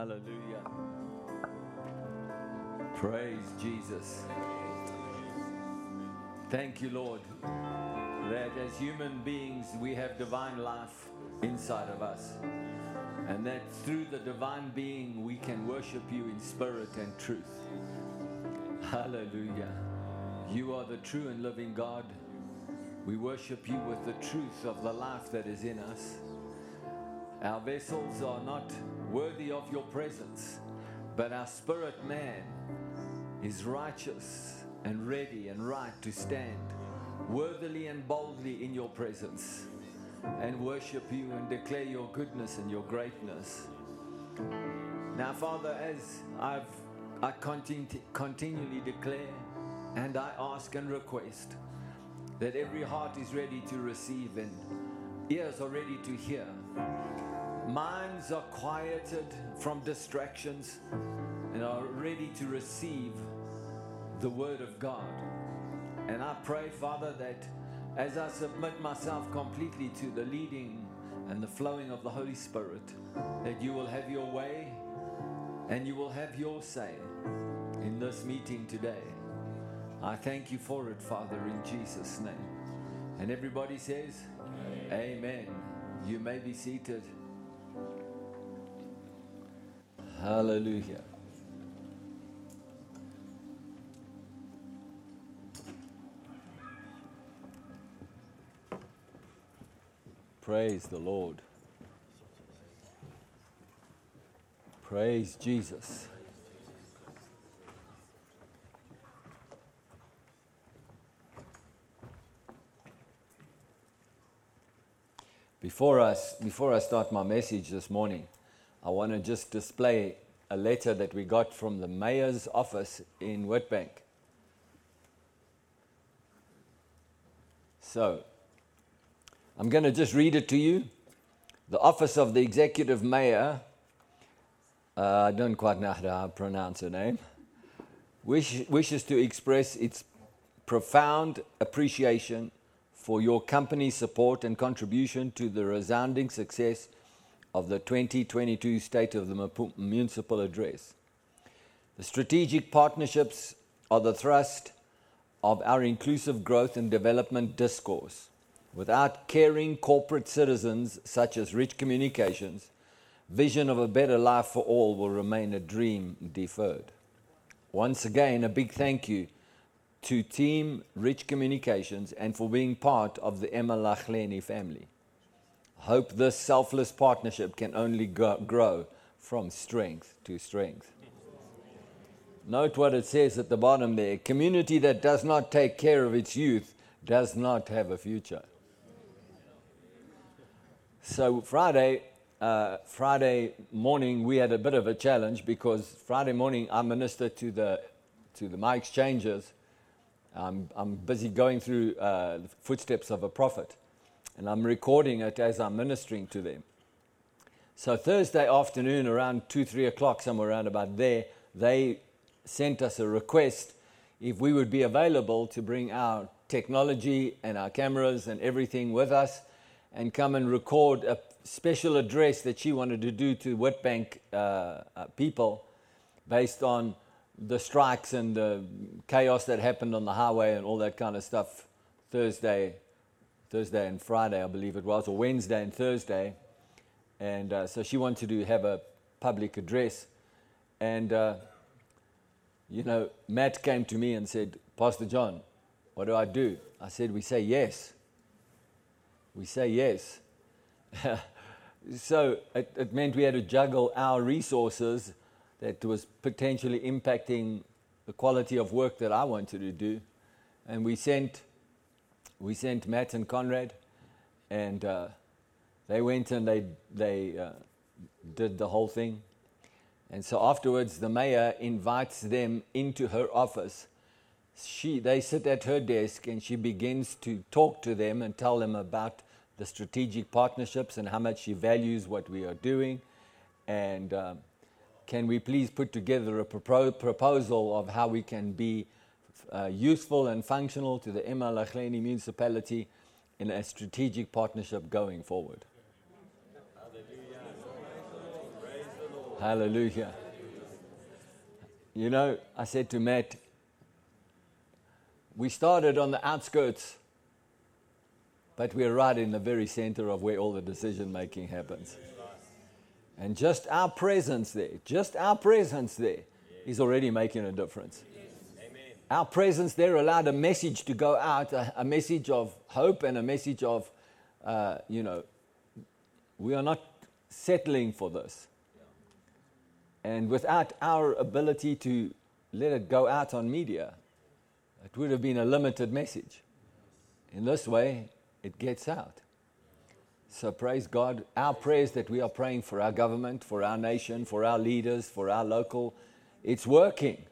Hallelujah. Praise Jesus. Thank you, Lord, that as human beings we have divine life inside of us. And that through the divine being we can worship you in spirit and truth. Hallelujah. You are the true and living God. We worship you with the truth of the life that is in us. Our vessels are not worthy of your presence, but our spirit man is righteous and ready and right to stand worthily and boldly in your presence and worship you and declare your goodness and your greatness. Now, Father, as I've I continu- continually declare and I ask and request that every heart is ready to receive and ears are ready to hear. Minds are quieted from distractions and are ready to receive the Word of God. And I pray, Father, that as I submit myself completely to the leading and the flowing of the Holy Spirit, that you will have your way and you will have your say in this meeting today. I thank you for it, Father, in Jesus' name. And everybody says, Amen. Amen. You may be seated. Hallelujah. Praise the Lord. Praise Jesus. Before I, before I start my message this morning, I want to just display a letter that we got from the mayor's office in Witbank. So, I'm going to just read it to you. The office of the executive mayor, uh, I don't quite know how to pronounce her name, wish, wishes to express its profound appreciation for your company's support and contribution to the resounding success of the 2022 State of the Municipal Address. The strategic partnerships are the thrust of our inclusive growth and development discourse. Without caring corporate citizens such as Rich Communications, vision of a better life for all will remain a dream deferred. Once again, a big thank you to Team Rich Communications and for being part of the Emalahleni family. Hope this selfless partnership can only grow from strength to strength. Note what it says at the bottom there community that does not take care of its youth does not have a future. So, Friday, uh, Friday morning, we had a bit of a challenge because Friday morning I ministered to the, to the my exchangers. I'm, I'm busy going through uh, the footsteps of a prophet and I'm recording it as I'm ministering to them. So Thursday afternoon, around two, three o'clock, somewhere around about there, they sent us a request if we would be available to bring our technology and our cameras and everything with us and come and record a special address that she wanted to do to Witbank uh, uh, people based on the strikes and the chaos that happened on the highway and all that kind of stuff Thursday, Thursday and Friday, I believe it was, or Wednesday and Thursday. And uh, so she wanted to have a public address. And, uh, you know, Matt came to me and said, Pastor John, what do I do? I said, We say yes. We say yes. so it, it meant we had to juggle our resources that was potentially impacting the quality of work that I wanted to do. And we sent, we sent Matt and Conrad, and uh, they went and they, they uh, did the whole thing. And so afterwards, the mayor invites them into her office. She, they sit at her desk and she begins to talk to them and tell them about the strategic partnerships and how much she values what we are doing. And um, can we please put together a propo- proposal of how we can be uh, useful and functional to the Emalahleni municipality in a strategic partnership going forward. Hallelujah. You know, I said to Matt, we started on the outskirts, but we're right in the very center of where all the decision making happens. And just our presence there, just our presence there is already making a difference. Our presence there allowed a message to go out, a, a message of hope and a message of, uh, you know, we are not settling for this. And without our ability to let it go out on media, it would have been a limited message. In this way, it gets out. So praise God. Our prayers that we are praying for our government, for our nation, for our leaders, for our local, it's working.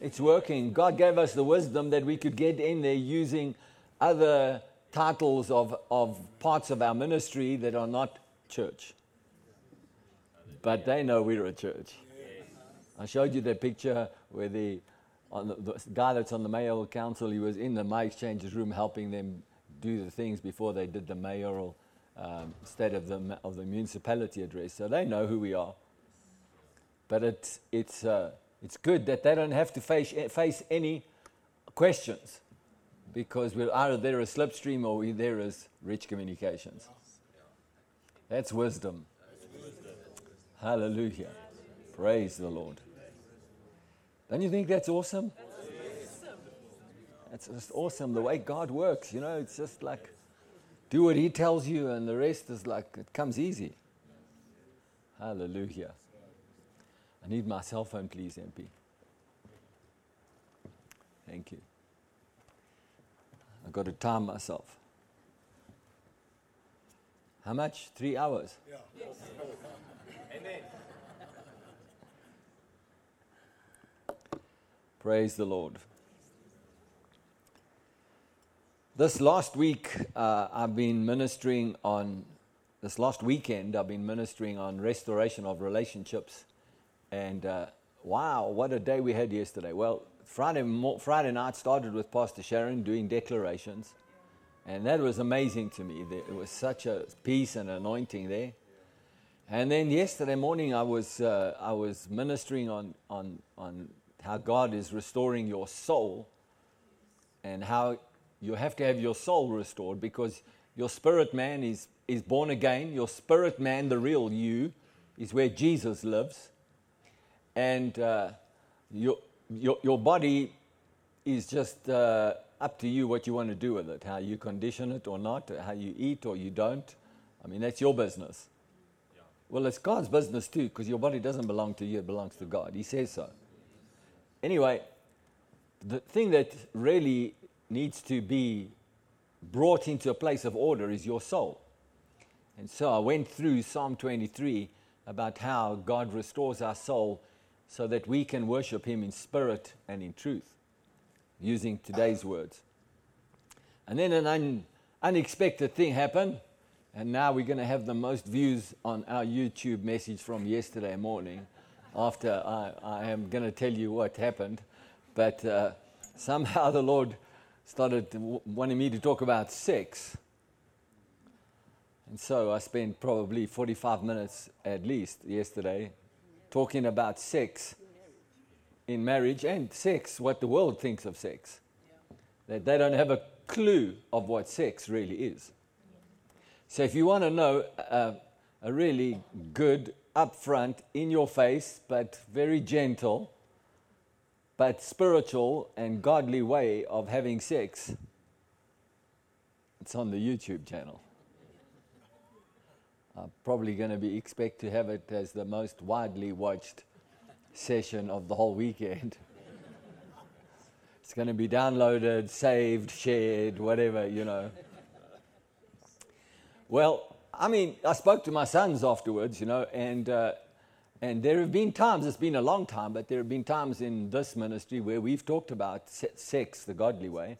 It's working. God gave us the wisdom that we could get in there using other titles of, of parts of our ministry that are not church. But they know we're a church. I showed you that picture where the, on the, the guy that's on the mayoral council, he was in the my exchanges room helping them do the things before they did the mayoral um, state of the, of the municipality address. So they know who we are. But it's, it's, uh, it's good that they don't have to face, eh, face any questions because we're either there as slipstream or we're there as rich communications. That's wisdom. Hallelujah. Praise the Lord. Don't you think that's awesome? That's just awesome the way God works. You know, it's just like do what He tells you, and the rest is like it comes easy. Hallelujah. I need my cell phone, please, MP. Thank you. I've got to time myself. How much? Three hours? Yeah. Amen. Praise the Lord. This last week, uh, I've been ministering on, this last weekend, I've been ministering on restoration of relationships and uh, wow, what a day we had yesterday. Well, Friday, Friday night started with Pastor Sharon doing declarations. And that was amazing to me. It was such a peace and anointing there. And then yesterday morning, I was, uh, I was ministering on, on, on how God is restoring your soul and how you have to have your soul restored because your spirit man is, is born again. Your spirit man, the real you, is where Jesus lives and uh, your, your, your body is just uh, up to you what you want to do with it, how you condition it or not, how you eat or you don't. I mean, that's your business. Yeah. Well, it's God's business too, because your body doesn't belong to you, it belongs to God. He says so. Anyway, the thing that really needs to be brought into a place of order is your soul. And so I went through Psalm 23 about how God restores our soul so that we can worship Him in spirit and in truth, using today's words. And then an un- unexpected thing happened, and now we're going to have the most views on our YouTube message from yesterday morning. After I, I am going to tell you what happened, but uh, somehow the Lord started w- wanting me to talk about sex. And so I spent probably 45 minutes at least yesterday talking about sex in marriage and sex, what the world thinks of sex. That they don't have a clue of what sex really is. So if you want to know uh, a really good, upfront, in your face, but very gentle, but spiritual and godly way of having sex, it's on the YouTube channel. I'm probably going to be expect to have it as the most widely watched session of the whole weekend. it's going to be downloaded, saved, shared, whatever, you know. Well, I mean, I spoke to my sons afterwards, you know, and uh, and there have been times. It's been a long time, but there have been times in this ministry where we've talked about sex the godly way,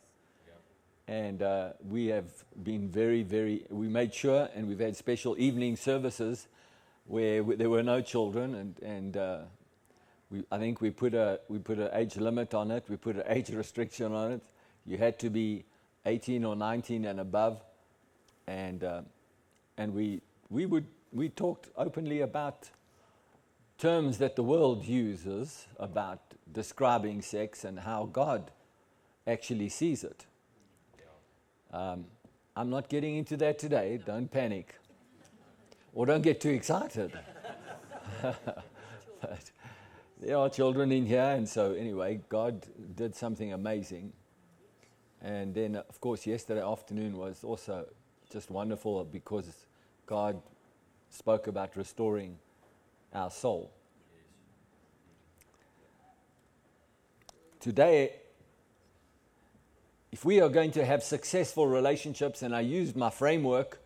and uh, we have been very, very, we made sure, and we've had special evening services where we, there were no children, and, and uh, we, I think we put, a, we put an age limit on it, we put an age restriction on it. You had to be 18 or 19 and above, and, uh, and we, we, would, we talked openly about terms that the world uses about describing sex and how God actually sees it. Um, I'm not getting into that today. Don't panic. Or don't get too excited. but there are children in here, and so anyway, God did something amazing. And then, of course, yesterday afternoon was also just wonderful because God spoke about restoring our soul. Today, if we are going to have successful relationships, and I used my framework,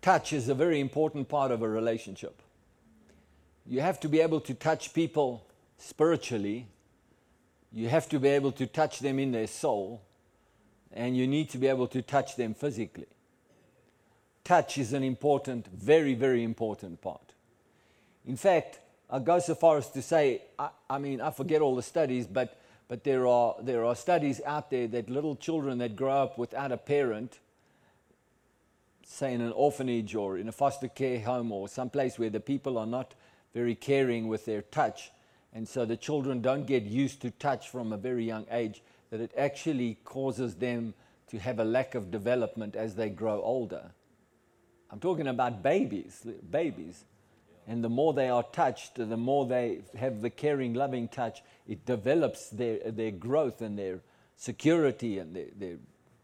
touch is a very important part of a relationship. You have to be able to touch people spiritually, you have to be able to touch them in their soul, and you need to be able to touch them physically. Touch is an important, very, very important part. In fact, I go so far as to say, I, I mean, I forget all the studies, but but there are, there are studies out there that little children that grow up without a parent, say in an orphanage or in a foster care home or some place where the people are not very caring with their touch, and so the children don't get used to touch from a very young age, that it actually causes them to have a lack of development as they grow older. I'm talking about babies, babies. And the more they are touched, the more they have the caring, loving touch, it develops their, their growth and their security and their, their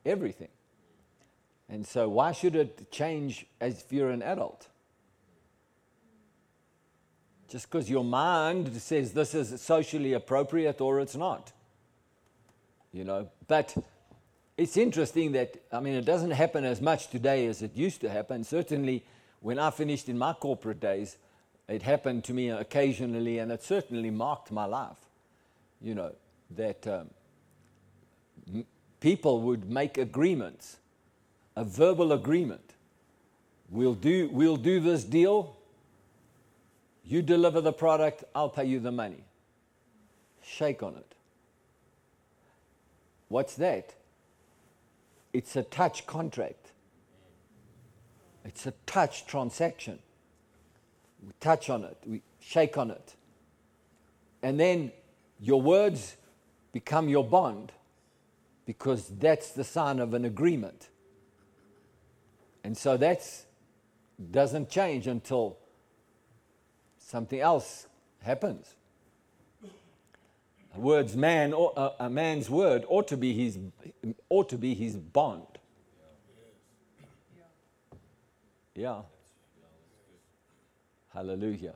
everything. And so, why should it change as if you're an adult? Just because your mind says this is socially appropriate or it's not. You know, but it's interesting that, I mean, it doesn't happen as much today as it used to happen. Certainly, when I finished in my corporate days, it happened to me occasionally, and it certainly marked my life. You know, that um, m- people would make agreements, a verbal agreement. We'll do, we'll do this deal. You deliver the product, I'll pay you the money. Shake on it. What's that? It's a touch contract. It's a touch transaction. We touch on it, we shake on it. And then your words become your bond because that's the sign of an agreement. And so that doesn't change until something else happens. A word's man, or, a man's word ought to be his, ought to be his bond. Yeah. Hallelujah.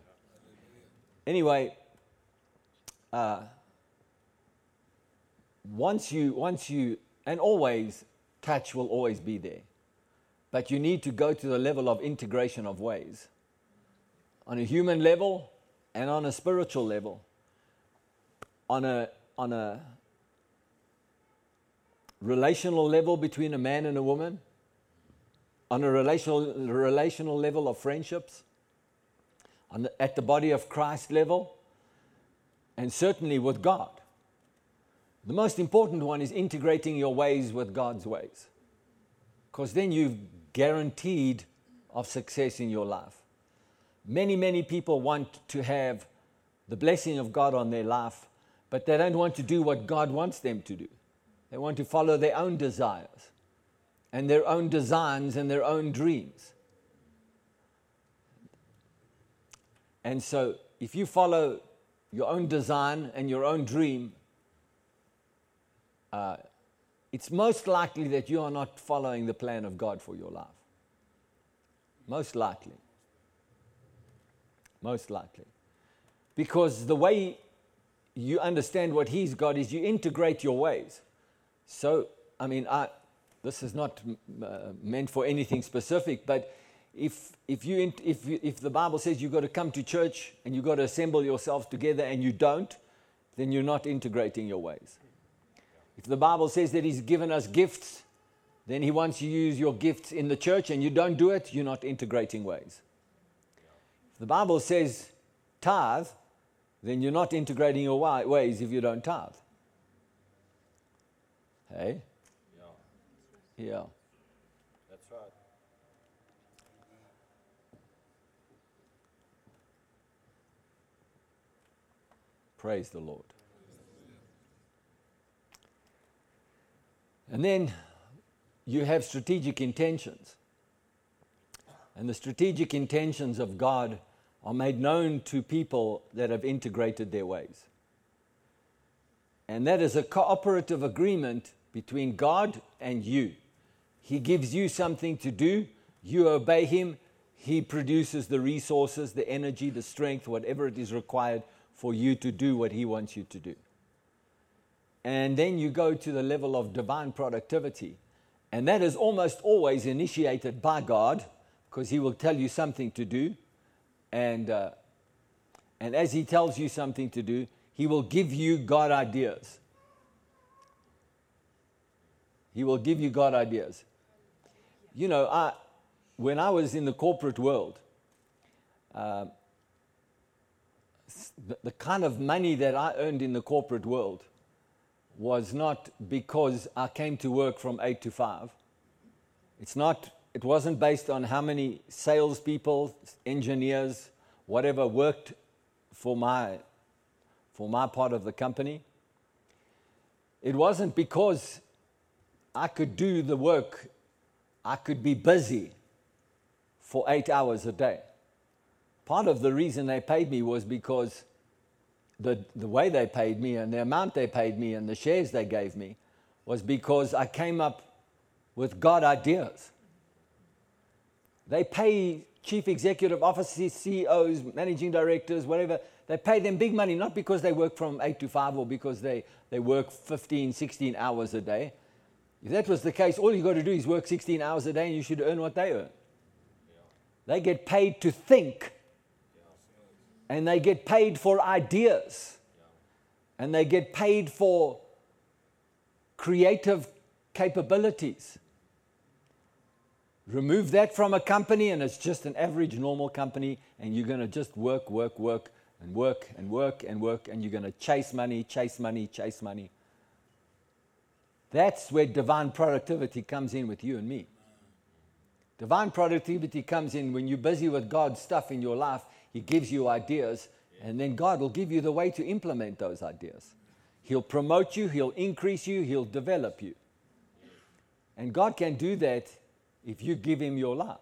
Anyway, uh, once you, once you, and always, touch will always be there. But you need to go to the level of integration of ways. On a human level and on a spiritual level. On a, on a relational level between a man and a woman. On a relational, relational level of friendships the, at the body of Christ level, and certainly with God. The most important one is integrating your ways with God's ways, because then you've guaranteed of success in your life. Many, many people want to have the blessing of God on their life, but they don't want to do what God wants them to do. They want to follow their own desires and their own designs and their own dreams. And so, if you follow your own design and your own dream, uh, it's most likely that you are not following the plan of God for your life. Most likely. Most likely. Because the way you understand what He's got is you integrate your ways. So, I mean, I, this is not uh, meant for anything specific, but if, if, you, if, if the Bible says you've got to come to church and you've got to assemble yourselves together and you don't, then you're not integrating your ways. If the Bible says that He's given us gifts, then He wants you to use your gifts in the church and you don't do it, you're not integrating ways. If the Bible says tithe, then you're not integrating your ways if you don't tithe. Hey? Yeah. Yeah. Praise the Lord. And then you have strategic intentions. And the strategic intentions of God are made known to people that have integrated their ways. And that is a cooperative agreement between God and you. He gives you something to do, you obey Him, He produces the resources, the energy, the strength, whatever it is required for you to do what He wants you to do. And then you go to the level of divine productivity. And that is almost always initiated by God because He will tell you something to do. And, uh, and as He tells you something to do, He will give you God ideas. He will give you God ideas. You know, I, when I was in the corporate world, uh, the, kind of money that I earned in the corporate world was not because I came to work from 8 to 5. It's not, it wasn't based on how many salespeople, engineers, whatever worked for my, for my part of the company. It wasn't because I could do the work, I could be busy for eight hours a day. Part of the reason they paid me was because the, the way they paid me and the amount they paid me and the shares they gave me was because I came up with God ideas. They pay chief executive officers, CEOs, managing directors, whatever, they pay them big money, not because they work from 8 to 5 or because they, they work 15, 16 hours a day. If that was the case, all you got to do is work 16 hours a day and you should earn what they earn. They get paid to think and they get paid for ideas and they get paid for creative capabilities. Remove that from a company, and it's just an average, normal company, and you're going to just work, work, work, and work, and work, and work, and you're going to chase money, chase money, chase money. That's where divine productivity comes in with you and me. Divine productivity comes in when you're busy with God's stuff in your life he gives you ideas, and then God will give you the way to implement those ideas. He'll promote you, He'll increase you, He'll develop you. And God can do that if you give Him your life.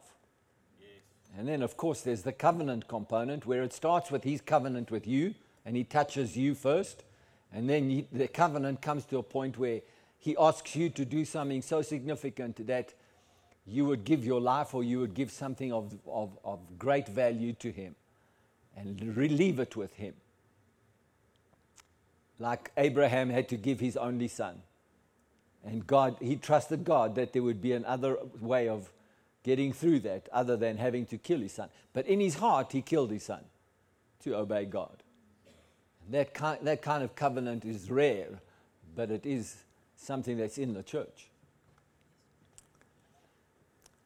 And then, of course, there's the covenant component where it starts with His covenant with you, and He touches you first. And then he, the covenant comes to a point where He asks you to do something so significant that you would give your life or you would give something of, of, of great value to Him and relieve it with him. Like Abraham had to give his only son. And God, he trusted God that there would be another way of getting through that other than having to kill his son. But in his heart, he killed his son to obey God. That kind, that kind of covenant is rare, but it is something that's in the church.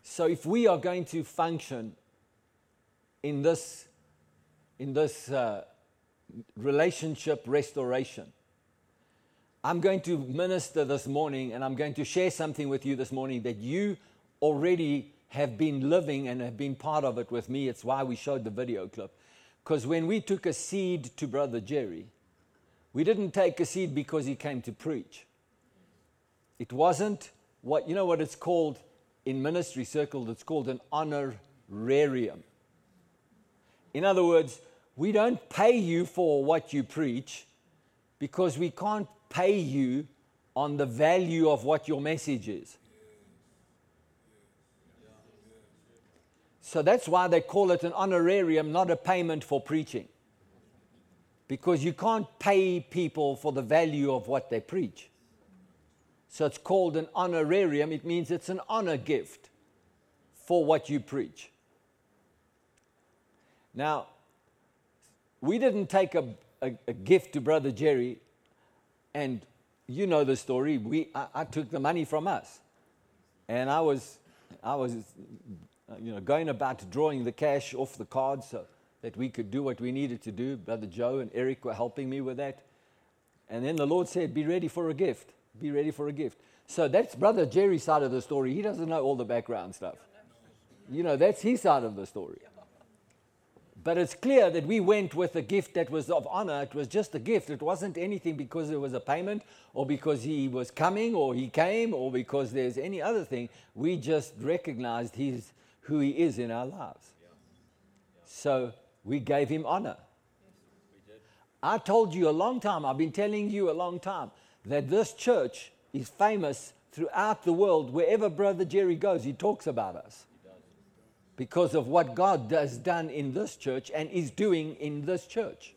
So if we are going to function in this in this uh, relationship restoration. I'm going to minister this morning and I'm going to share something with you this morning that you already have been living and have been part of it with me. It's why we showed the video clip. Because when we took a seed to Brother Jerry, we didn't take a seed because he came to preach. It wasn't what, you know what it's called in ministry circles? It's called an honorarium. In other words, we don't pay you for what you preach because we can't pay you on the value of what your message is. So that's why they call it an honorarium, not a payment for preaching. Because you can't pay people for the value of what they preach. So it's called an honorarium. It means it's an honor gift for what you preach. Now, we didn't take a, a, a gift to Brother Jerry, and you know the story. We, I, I, took the money from us, and I was, I was, uh, you know, going about drawing the cash off the cards so that we could do what we needed to do. Brother Joe and Eric were helping me with that, and then the Lord said, "Be ready for a gift. Be ready for a gift." So that's Brother Jerry's side of the story. He doesn't know all the background stuff. You know, that's his side of the story. But it's clear that we went with a gift that was of honor. It was just a gift. It wasn't anything because there was a payment or because he was coming or he came or because there's any other thing. We just recognized he's who he is in our lives. So we gave him honor. I told you a long time, I've been telling you a long time, that this church is famous throughout the world. Wherever Brother Jerry goes, he talks about us because of what God has done in this church and is doing in this church.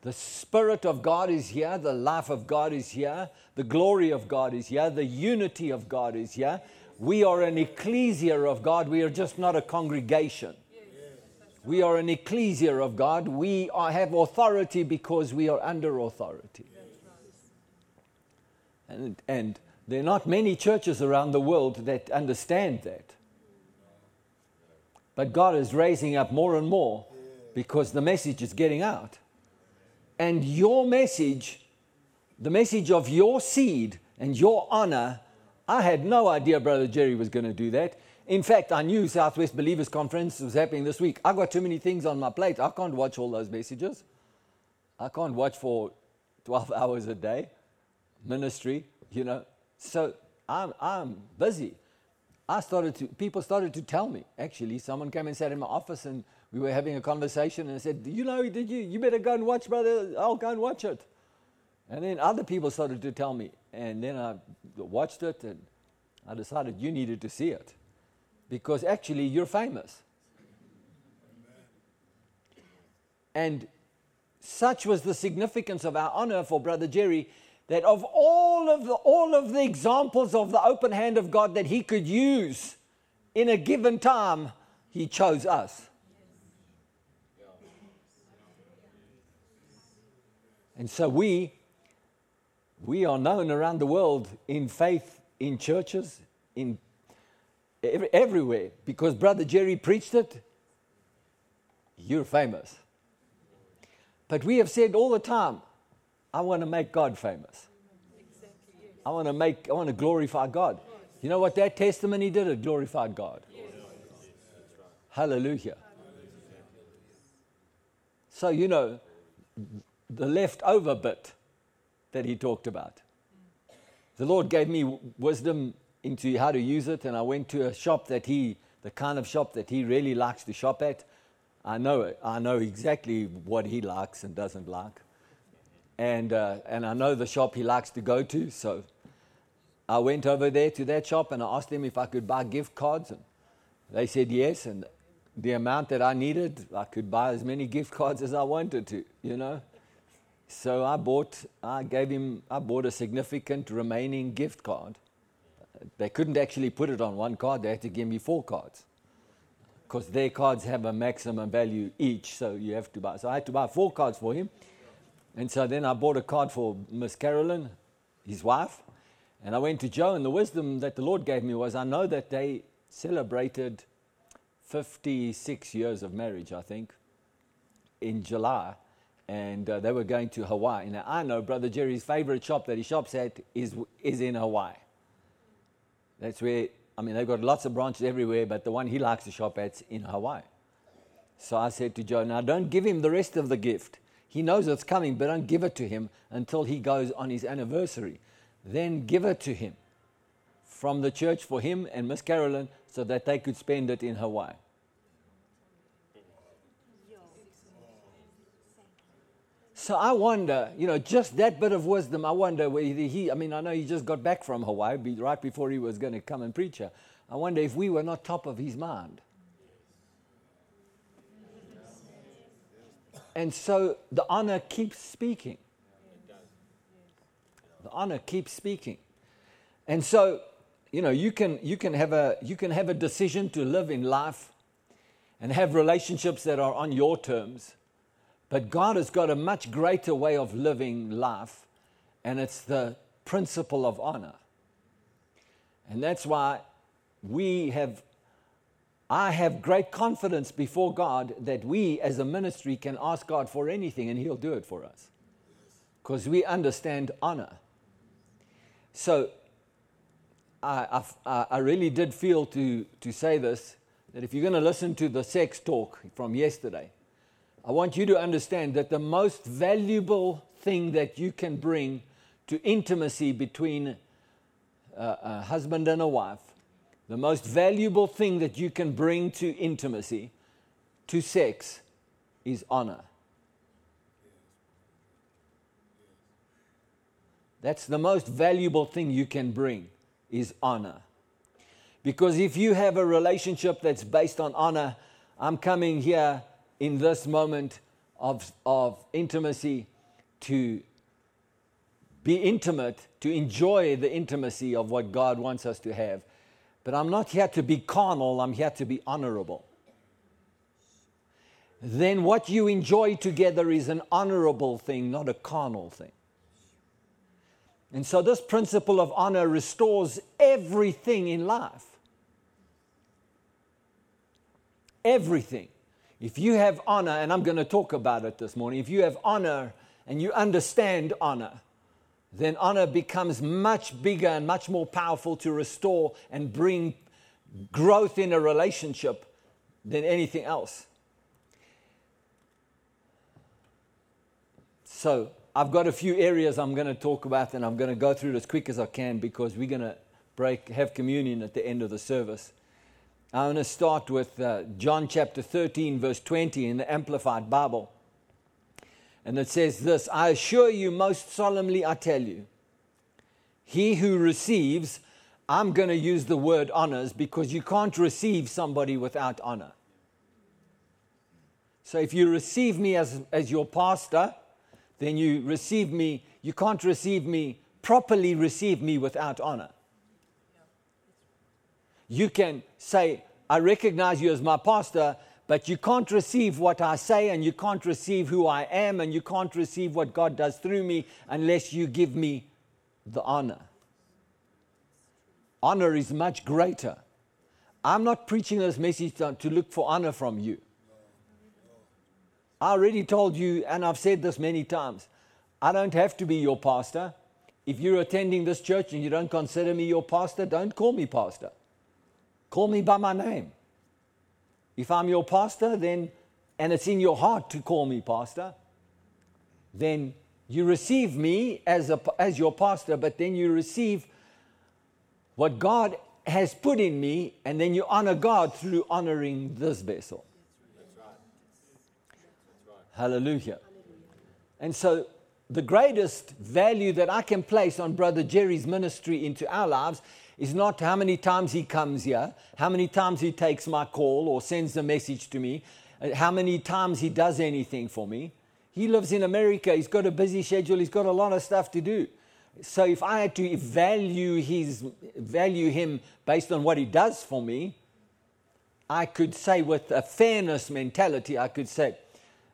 The Spirit of God is here, the life of God is here, the glory of God is here, the unity of God is here. We are an ecclesia of God, we are just not a congregation. We are an ecclesia of God. We are, have authority because we are under authority. And, and there are not many churches around the world that understand that. But God is raising up more and more because the message is getting out. And your message, the message of your seed and your honor, I had no idea Brother Jerry was going to do that. In fact, I knew Southwest Believers Conference was happening this week. I've got too many things on my plate. I can't watch all those messages. I can't watch for 12 hours a day ministry, you know. So I'm, I'm busy. I started to, people started to tell me, actually, someone came and sat in my office and we were having a conversation and I said, you know, did you, you better go and watch, brother, I'll go and watch it. And then other people started to tell me, and then I watched it and I decided you needed to see it because actually you're famous. And such was the significance of our honor for Brother Jerry that of all of the, all of the examples of the open hand of God that he could use in a given time, he chose us. And so we, we are known around the world in faith, in churches, in every, everywhere. Because Brother Jerry preached it, you're famous. But we have said all the time, I want to make God famous. I want to make, I want to glorify God. You know what that testimony did? It glorified God. Hallelujah. So, you know, the leftover bit that he talked about. The Lord gave me wisdom into how to use it, and I went to a shop that he, the kind of shop that he really likes to shop at. I know it. I know exactly what he likes and doesn't like and, uh, and I know the shop he likes to go to. So I went over there to that shop and I asked them if I could buy gift cards. And they said yes. And the amount that I needed, I could buy as many gift cards as I wanted to, you know. So I bought, I gave him, I bought a significant remaining gift card. They couldn't actually put it on one card, they had to give me four cards. Because their cards have a maximum value each, so you have to buy. So I had to buy four cards for him. And so then I bought a card for Miss Carolyn, his wife, and I went to Joe. And the wisdom that the Lord gave me was I know that they celebrated 56 years of marriage, I think, in July. And uh, they were going to Hawaii. Now, I know Brother Jerry's favorite shop that he shops at is, is in Hawaii. That's where, I mean, they've got lots of branches everywhere, but the one he likes to shop at's in Hawaii. So I said to Joe, now don't give him the rest of the gift he knows it's coming, but don't give it to him until he goes on his anniversary. Then give it to him from the church for him and Miss Carolyn so that they could spend it in Hawaii. So I wonder, you know, just that bit of wisdom, I wonder whether he, I mean, I know he just got back from Hawaii right before he was going to come and preach here. I wonder if we were not top of his mind. And so the honor keeps speaking. The honor keeps speaking. And so, you know, you can, you, can have a, you can have a decision to live in life and have relationships that are on your terms. But God has got a much greater way of living life, and it's the principle of honor. And that's why we have I have great confidence before God that we as a ministry can ask God for anything and He'll do it for us because we understand honor. So I, I, I, really did feel to, to say this that if you're going to listen to the sex talk from yesterday, I want you to understand that the most valuable thing that you can bring to intimacy between a, a husband and a wife, the most valuable thing that you can bring to intimacy, to sex, is honor. That's the most valuable thing you can bring is honor. Because if you have a relationship that's based on honor, I'm coming here in this moment of, of intimacy to be intimate, to enjoy the intimacy of what God wants us to have. But I'm not here to be carnal, I'm here to be honorable. Then what you enjoy together is an honorable thing, not a carnal thing. And so, this principle of honor restores everything in life. Everything. If you have honor, and I'm going to talk about it this morning, if you have honor and you understand honor, then honor becomes much bigger and much more powerful to restore and bring growth in a relationship than anything else. So, I've got a few areas I'm going to talk about, and I'm going to go through it as quick as I can because we're going to break, have communion at the end of the service. I'm going to start with uh, John chapter 13, verse 20 in the Amplified Bible. And it says this I assure you, most solemnly, I tell you, he who receives, I'm going to use the word honors because you can't receive somebody without honor. So if you receive me as, as your pastor, then you receive me. You can't receive me, properly receive me without honor. You can say, I recognize you as my pastor, but you can't receive what I say, and you can't receive who I am, and you can't receive what God does through me unless you give me the honor. Honor is much greater. I'm not preaching this message to look for honor from you. I already told you, and I've said this many times I don't have to be your pastor. If you're attending this church and you don't consider me your pastor, don't call me pastor. Call me by my name. If I'm your pastor, then, and it's in your heart to call me pastor, then you receive me as, a, as your pastor, but then you receive what God has put in me, and then you honor God through honoring this vessel. Hallelujah. And so, the greatest value that I can place on Brother Jerry's ministry into our lives is not how many times he comes here, how many times he takes my call or sends a message to me, how many times he does anything for me. He lives in America, he's got a busy schedule, he's got a lot of stuff to do. So if I had to value his value him based on what he does for me, I could say with a fairness mentality, I could say,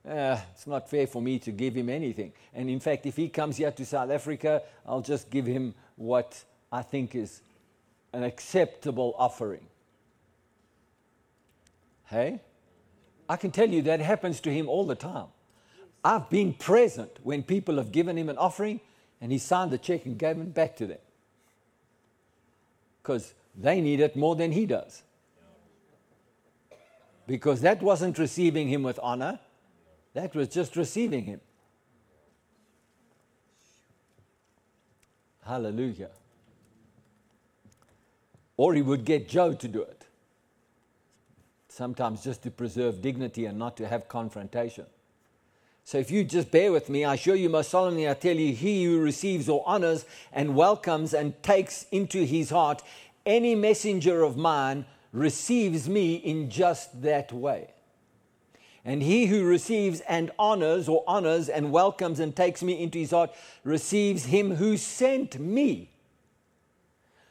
uh, it's not fair for me to give him anything. And in fact, if he comes here to South Africa, I'll just give him what I think is an acceptable offering. Hey? I can tell you that happens to him all the time. I've been present when people have given him an offering and he signed the check and gave it back to them. Because they need it more than he does. Because that wasn't receiving him with honor, that was just receiving him. Hallelujah. Or he would get Joe to do it. Sometimes just to preserve dignity and not to have confrontation. So if you just bear with me, I assure you most solemnly, I tell you, he who receives or honors and welcomes and takes into his heart any messenger of mine receives me in just that way. And he who receives and honors, or honors and welcomes and takes me into his heart, receives him who sent me.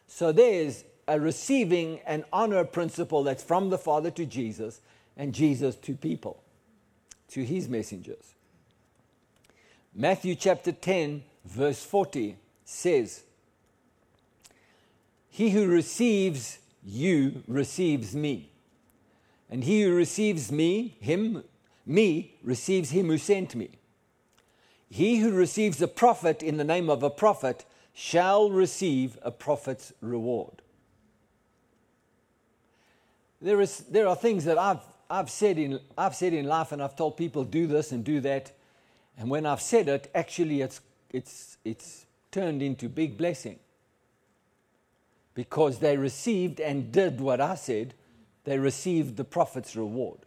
So there's a receiving and honor principle that's from the Father to Jesus and Jesus to people, to his messengers. Matthew chapter 10, verse 40 says, He who receives you receives me. And he who receives me, him, me, receives him who sent me. He who receives a prophet in the name of a prophet shall receive a prophet's reward. There, is, there are things that I've, I've, said in, I've said in life, and I've told people do this and do that. And when I've said it, actually, it's, it's, it's turned into big blessing. Because they received and did what I said, they received the prophet's reward.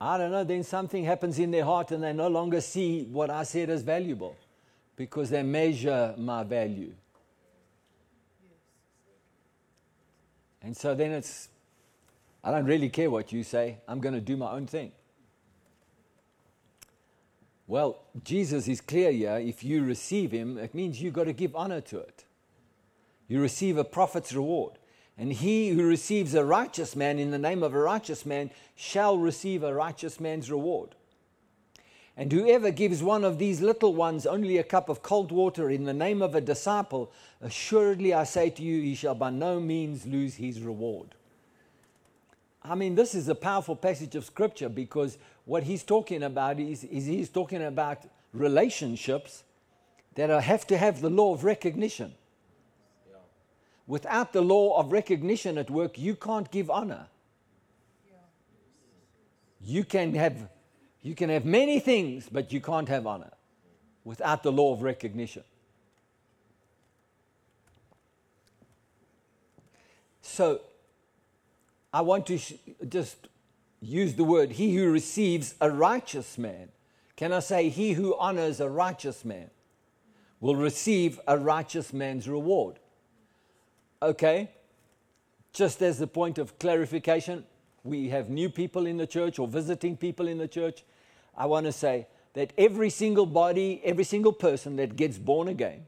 I don't know, then something happens in their heart and they no longer see what I said as valuable because they measure my value. And so then it's, I don't really care what you say, I'm going to do my own thing. Well, Jesus is clear here. If you receive him, it means you've got to give honor to it. You receive a prophet's reward. And he who receives a righteous man in the name of a righteous man shall receive a righteous man's reward. And whoever gives one of these little ones only a cup of cold water in the name of a disciple, assuredly I say to you, he shall by no means lose his reward. I mean, this is a powerful passage of scripture because what he's talking about is, is he's talking about relationships that have to have the law of recognition. Without the law of recognition at work, you can't give honor. You can have, you can have many things, but you can't have honor without the law of recognition. So, I want to sh- just use the word he who receives a righteous man. Can I say, he who honors a righteous man will receive a righteous man's reward? Okay, just as a point of clarification, we have new people in the church or visiting people in the church. I want to say that every single body, every single person that gets born again,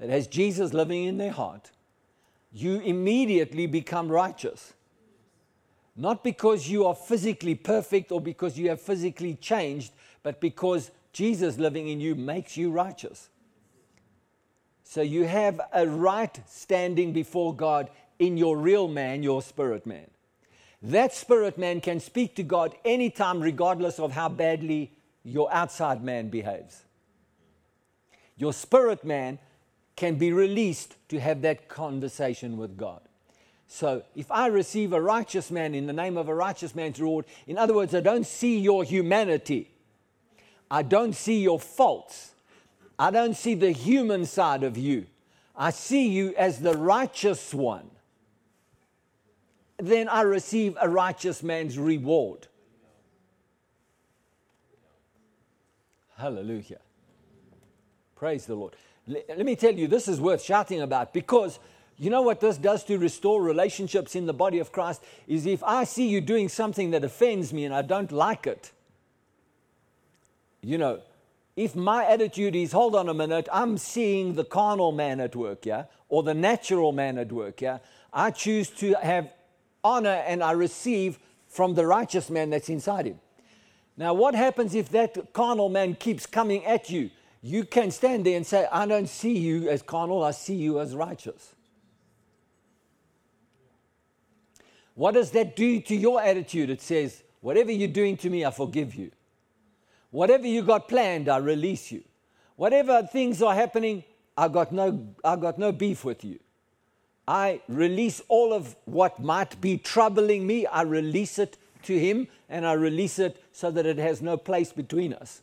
that has Jesus living in their heart, you immediately become righteous. Not because you are physically perfect or because you have physically changed, but because Jesus living in you makes you righteous. So you have a right standing before God in your real man, your spirit man. That spirit man can speak to God anytime, regardless of how badly your outside man behaves. Your spirit man can be released to have that conversation with God. So, if I receive a righteous man in the name of a righteous man's reward, in other words, I don't see your humanity, I don't see your faults, I don't see the human side of you. I see you as the righteous one. Then I receive a righteous man's reward. Hallelujah. Praise the Lord. Let me tell you, this is worth shouting about because you know what this does to restore relationships in the body of Christ is if I see you doing something that offends me and I don't like it, you know, if my attitude is, hold on a minute, I'm seeing the carnal man at work, yeah, or the natural man at work, yeah, I choose to have honor and I receive from the righteous man that's inside him. Now, what happens if that carnal man keeps coming at you? You can stand there and say, I don't see you as carnal, I see you as righteous. What does that do to your attitude? It says, Whatever you're doing to me, I forgive you. Whatever you got planned, I release you. Whatever things are happening, I got no, I got no beef with you. I release all of what might be troubling me, I release it to Him, and I release it so that it has no place between us.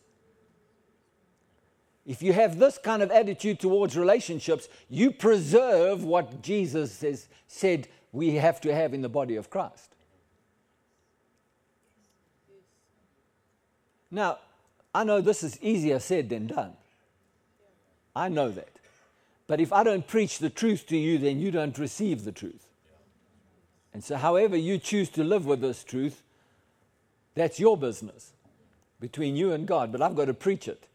If you have this kind of attitude towards relationships, you preserve what Jesus says, said we have to have in the body of Christ. Now, I know this is easier said than done. I know that. But if I don't preach the truth to you, then you don't receive the truth. And so, however you choose to live with this truth, that's your business between you and God, but I've got to preach it.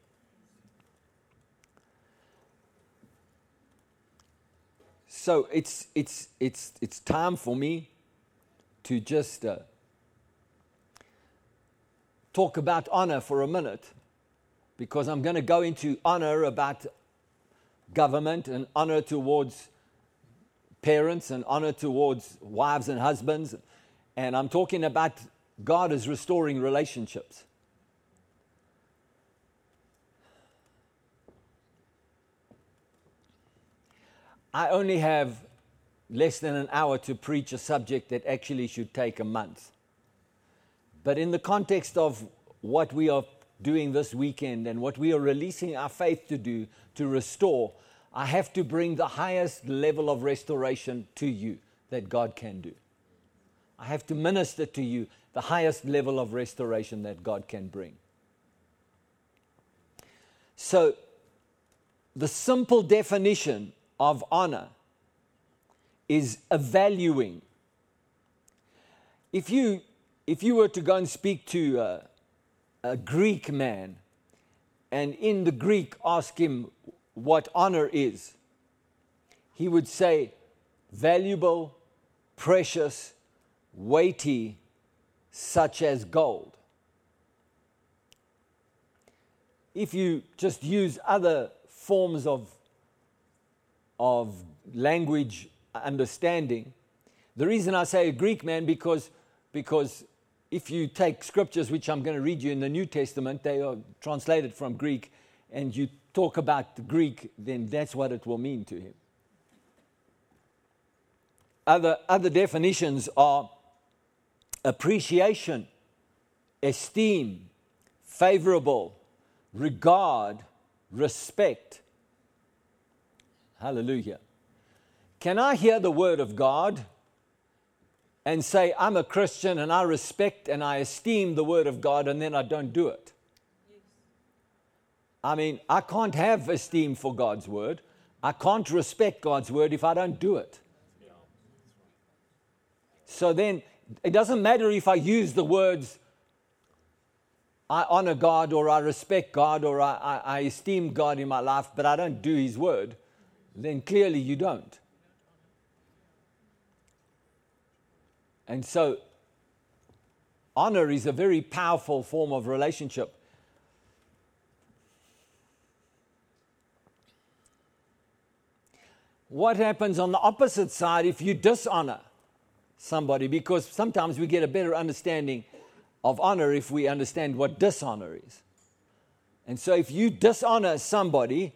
So it's, it's, it's, it's time for me to just uh, talk about honor for a minute because I'm going to go into honor about government and honor towards parents and honor towards wives and husbands. And I'm talking about God is restoring relationships. I only have less than an hour to preach a subject that actually should take a month. But in the context of what we are doing this weekend and what we are releasing our faith to do to restore, I have to bring the highest level of restoration to you that God can do. I have to minister to you the highest level of restoration that God can bring. So, the simple definition of honor is a valuing. If you, if you were to go and speak to a, a Greek man and in the Greek ask him what honor is, he would say, valuable, precious, weighty, such as gold. If you just use other forms of, of language understanding. The reason I say a Greek man because, because if you take scriptures, which I'm going to read you in the New Testament, they are translated from Greek, and you talk about Greek, then that's what it will mean to him. Other, other definitions are appreciation, esteem, favorable, regard, respect. Hallelujah. Can I hear the word of God and say, I'm a Christian and I respect and I esteem the word of God, and then I don't do it? I mean, I can't have esteem for God's word. I can't respect God's word if I don't do it. So then, it doesn't matter if I use the words, I honor God or I respect God or I, I, I esteem God in my life, but I don't do His word, then clearly you don't. And so, honor is a very powerful form of relationship. What happens on the opposite side if you dishonor somebody? Because sometimes we get a better understanding of honor if we understand what dishonor is. And so, if you dishonor somebody,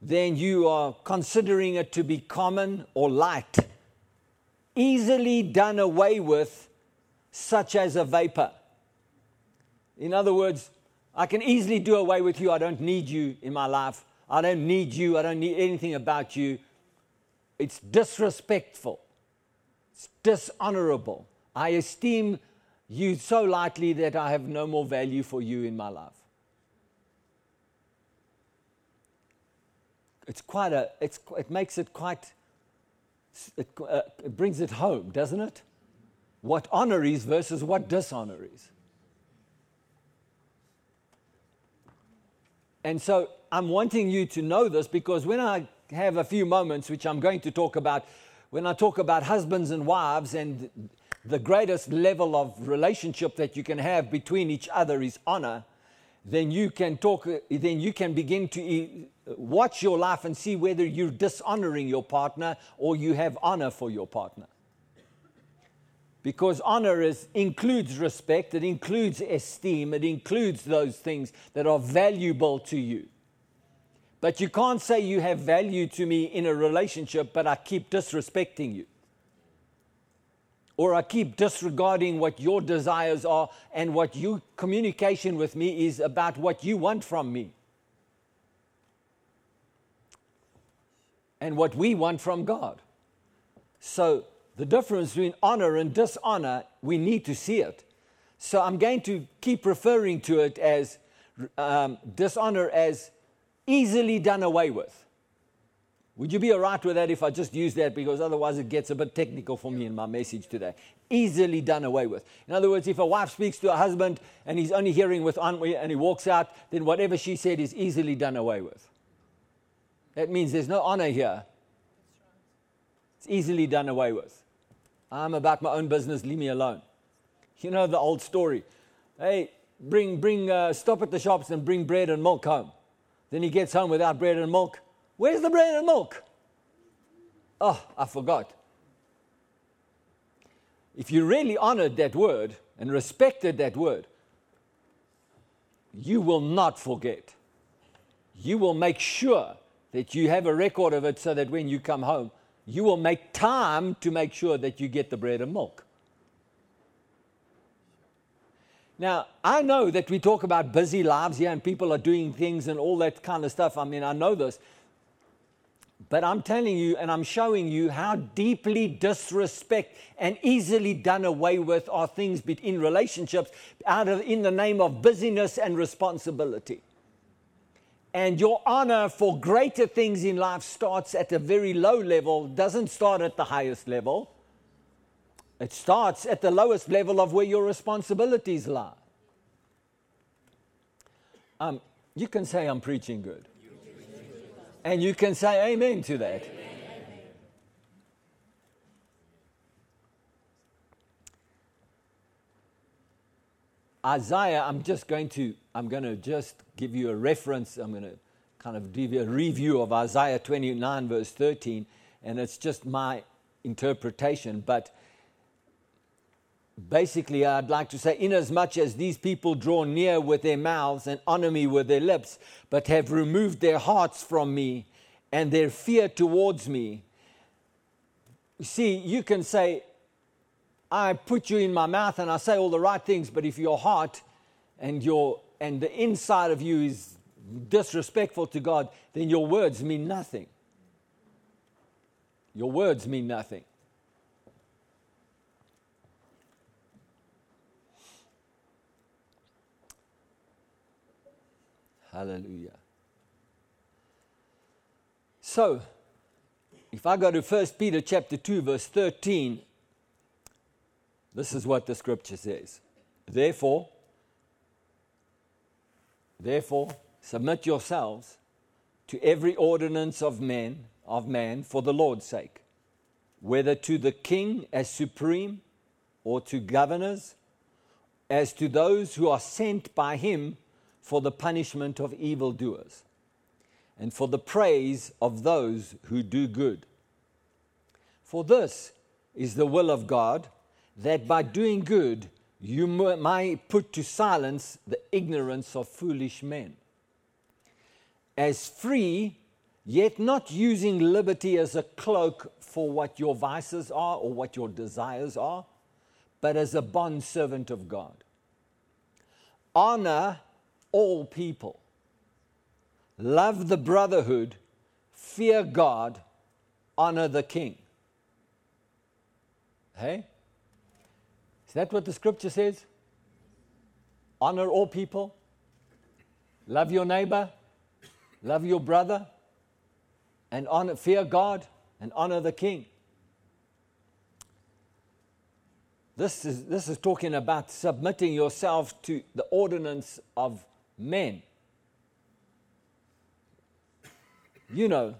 then you are considering it to be common or light easily done away with, such as a vapor. In other words, I can easily do away with you. I don't need you in my life. I don't need you. I don't need anything about you. It's disrespectful. It's dishonorable. I esteem you so lightly that I have no more value for you in my life. It's quite a, it's, it makes it quite it, uh, it brings it home, doesn't it? What honor is versus what dishonor is. And so I'm wanting you to know this because when I have a few moments, which I'm going to talk about, when I talk about husbands and wives and the greatest level of relationship that you can have between each other is honor, then you can talk, then you can begin to watch your life and see whether you're dishonoring your partner or you have honor for your partner. Because honor is, includes respect, it includes esteem, it includes those things that are valuable to you. But you can't say you have value to me in a relationship, but I keep disrespecting you. Or I keep disregarding what your desires are and what your communication with me is about what you want from me. and what we want from God. So, the difference between honor and dishonor, we need to see it. So, I'm going to keep referring to it as um, dishonor as easily done away with. Would you be all right with that if I just use that? Because otherwise it gets a bit technical for me in my message today. Easily done away with. In other words, if a wife speaks to a husband and he's only hearing with ennui and he walks out, then whatever she said is easily done away with. That means there's no honor here. It's easily done away with. I'm about my own business, leave me alone. You know the old story. Hey, bring, bring, uh, stop at the shops and bring bread and milk home. Then he gets home without bread and milk. Where's the bread and milk? Oh, I forgot. If you really honored that word and respected that word, you will not forget. You will make sure that you have a record of it so that when you come home, you will make time to make sure that you get the bread and milk. Now, I know that we talk about busy lives here and people are doing things and all that kind of stuff. I mean, I know this. But I'm telling you and I'm showing you how deeply disrespect and easily done away with are things in relationships out of in the name of busyness and responsibility. And your honor for greater things in life starts at a very low level, doesn't start at the highest level. It starts at the lowest level of where your responsibilities lie. Um, you can say I'm preaching good. And you can say amen to that. Isaiah, I'm just going to, I'm going to just give you a reference. I'm going to kind of give you a review of Isaiah 29, verse 13, and it's just my interpretation. But basically, I'd like to say, inasmuch as these people draw near with their mouths and honor me with their lips, but have removed their hearts from me and their fear towards me. See, you can say, I put you in my mouth and I say all the right things, but if your heart and your and the inside of you is disrespectful to God, then your words mean nothing. Your words mean nothing. Hallelujah. So, if I go to 1 Peter chapter 2 verse 13, this is what the scripture says. Therefore, therefore submit yourselves to every ordinance of men of man for the Lord's sake, whether to the king as supreme or to governors as to those who are sent by him for the punishment of evildoers and for the praise of those who do good. For this is the will of God, that by doing good you might put to silence the ignorance of foolish men. As free, yet not using liberty as a cloak for what your vices are or what your desires are, but as a bond servant of God. Honor all people. Love the brotherhood, fear God, honor the king. Hey? Is that what the scripture says? Honor all people, love your neighbor, love your brother, and honor, fear God and honor the king. This is, this is talking about submitting yourself to the ordinance of men. You know,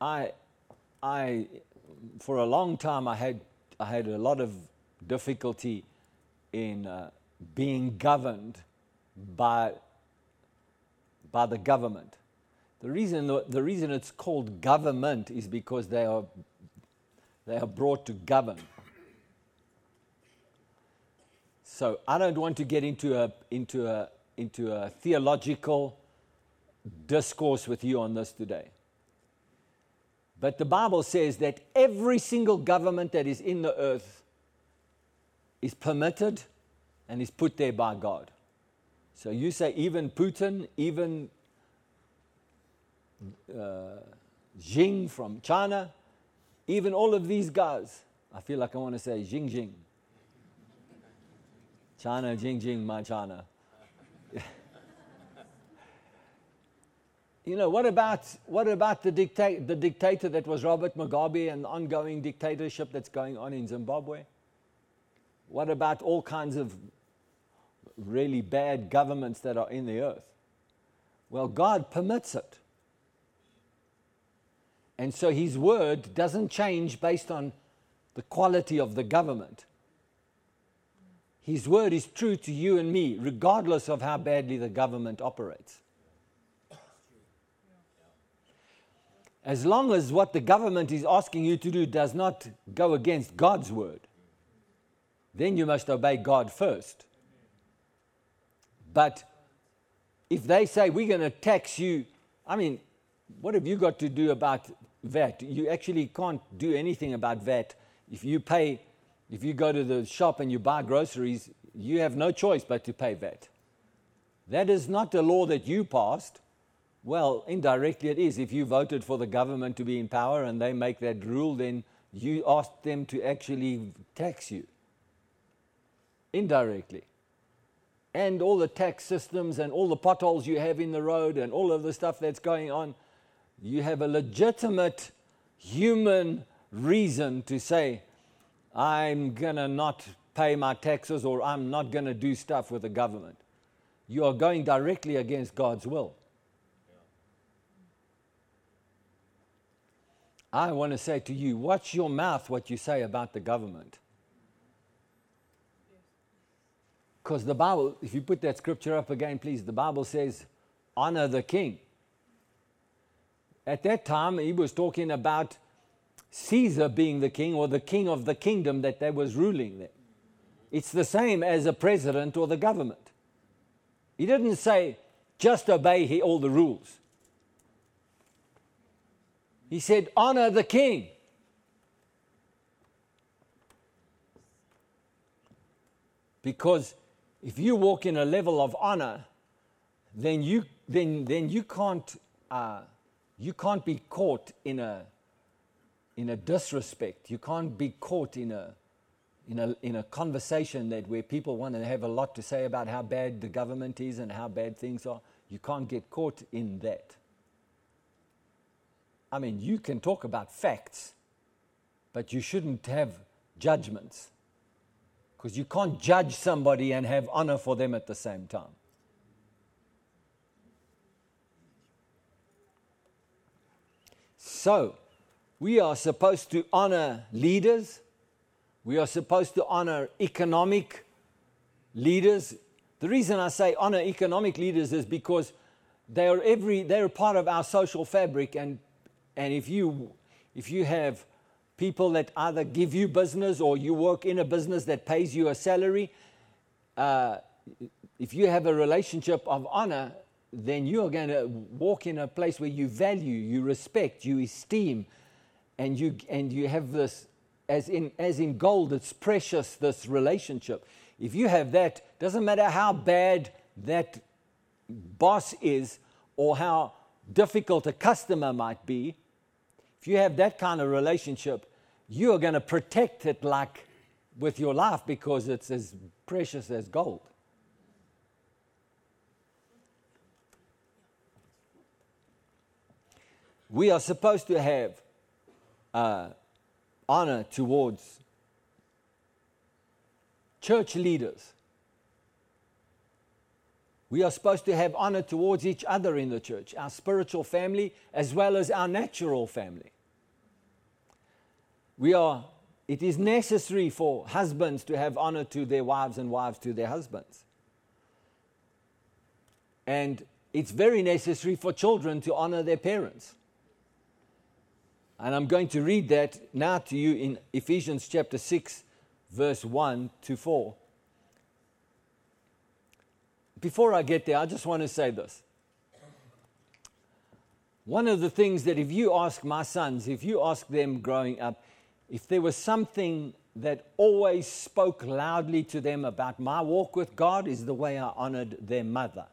I, I, for a long time, I had, I had a lot of difficulty in uh, being governed by, by the government. The reason, the reason it's called government is because they are, they are brought to govern. So I don't want to get into a, into a, into a theological discourse with you on this today. But the Bible says that every single government that is in the earth is permitted and is put there by God. So you say, even Putin, even uh, Xing from China, even all of these guys, I feel like I want to say Xing Xing. China, Jing Jing, my China. You know, what about, what about the, dicta- the dictator that was Robert Mugabe and the ongoing dictatorship that's going on in Zimbabwe? What about all kinds of really bad governments that are in the earth? Well, God permits it. And so his word doesn't change based on the quality of the government. His word is true to you and me, regardless of how badly the government operates. As long as what the government is asking you to do does not go against God's word, then you must obey God first. But if they say, we're going to tax you, I mean, what have you got to do about VAT. You actually can't do anything about VAT. If you pay, if you go to the shop and you buy groceries, you have no choice but to pay VAT. That is not a law that you passed. Well, indirectly it is. If you voted for the government to be in power and they make that rule, then you asked them to actually tax you indirectly. And all the tax systems and all the potholes you have in the road and all of the stuff that's going on, you have a legitimate human reason to say, I'm going to not pay my taxes or I'm not going to do stuff with the government. You are going directly against God's will. I want to say to you, watch your mouth what you say about the government. Because the Bible, if you put that scripture up again, please, the Bible says, honor the king. At that time, he was talking about Caesar being the king or the king of the kingdom that they was ruling there. It's the same as a president or the government. He didn't say, just obey all the rules. He said, honor the king. Because if you walk in a level of honor, then you, then, then you, can't, uh, you can't be caught in a, in a disrespect. You can't be caught in a, in a, in a conversation that where people want to have a lot to say about how bad the government is and how bad things are. You can't get caught in that. I mean, you can talk about facts, but you shouldn't have judgments because you can't judge somebody and have honor for them at the same time. So, we are supposed to honor leaders. We are supposed to honor economic leaders. The reason I say honor economic leaders is because they are every they're part of our social fabric and and if you if you have people that either give you business or you work in a business that pays you a salary. Uh, if you have a relationship of honor, then you are going to walk in a place where you value, you respect, you esteem, and you, and you have this, as in, as in gold, it's precious, this relationship. If you have that, doesn't matter how bad that boss is or how difficult a customer might be, if you have that kind of relationship, you are going to protect it like with your life because it's as precious as gold. We are supposed to have uh, honor towards church leaders. We are supposed to have honor towards each other in the church, our spiritual family as well as our natural family we are, it is necessary for husbands to have honor to their wives and wives to their husbands. And it's very necessary for children to honor their parents. And I'm going to read that now to you in Ephesians chapter 6, verse 1 to 4. Before I get there, I just want to say this. One of the things that if you ask my sons, if you ask them growing up, if there was something that always spoke loudly to them about my walk with God, is the way I honored their mother.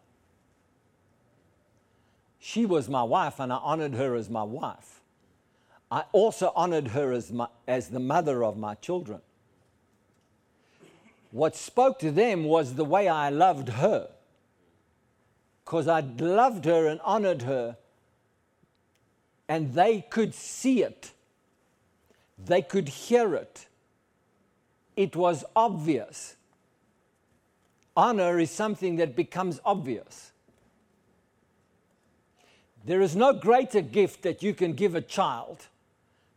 She was my wife, and I honored her as my wife. I also honored her as, my, as the mother of my children. What spoke to them was the way I loved her. Because I loved her and honored her, and they could see it they could hear it. It was obvious. Honor is something that becomes obvious. There is no greater gift that you can give a child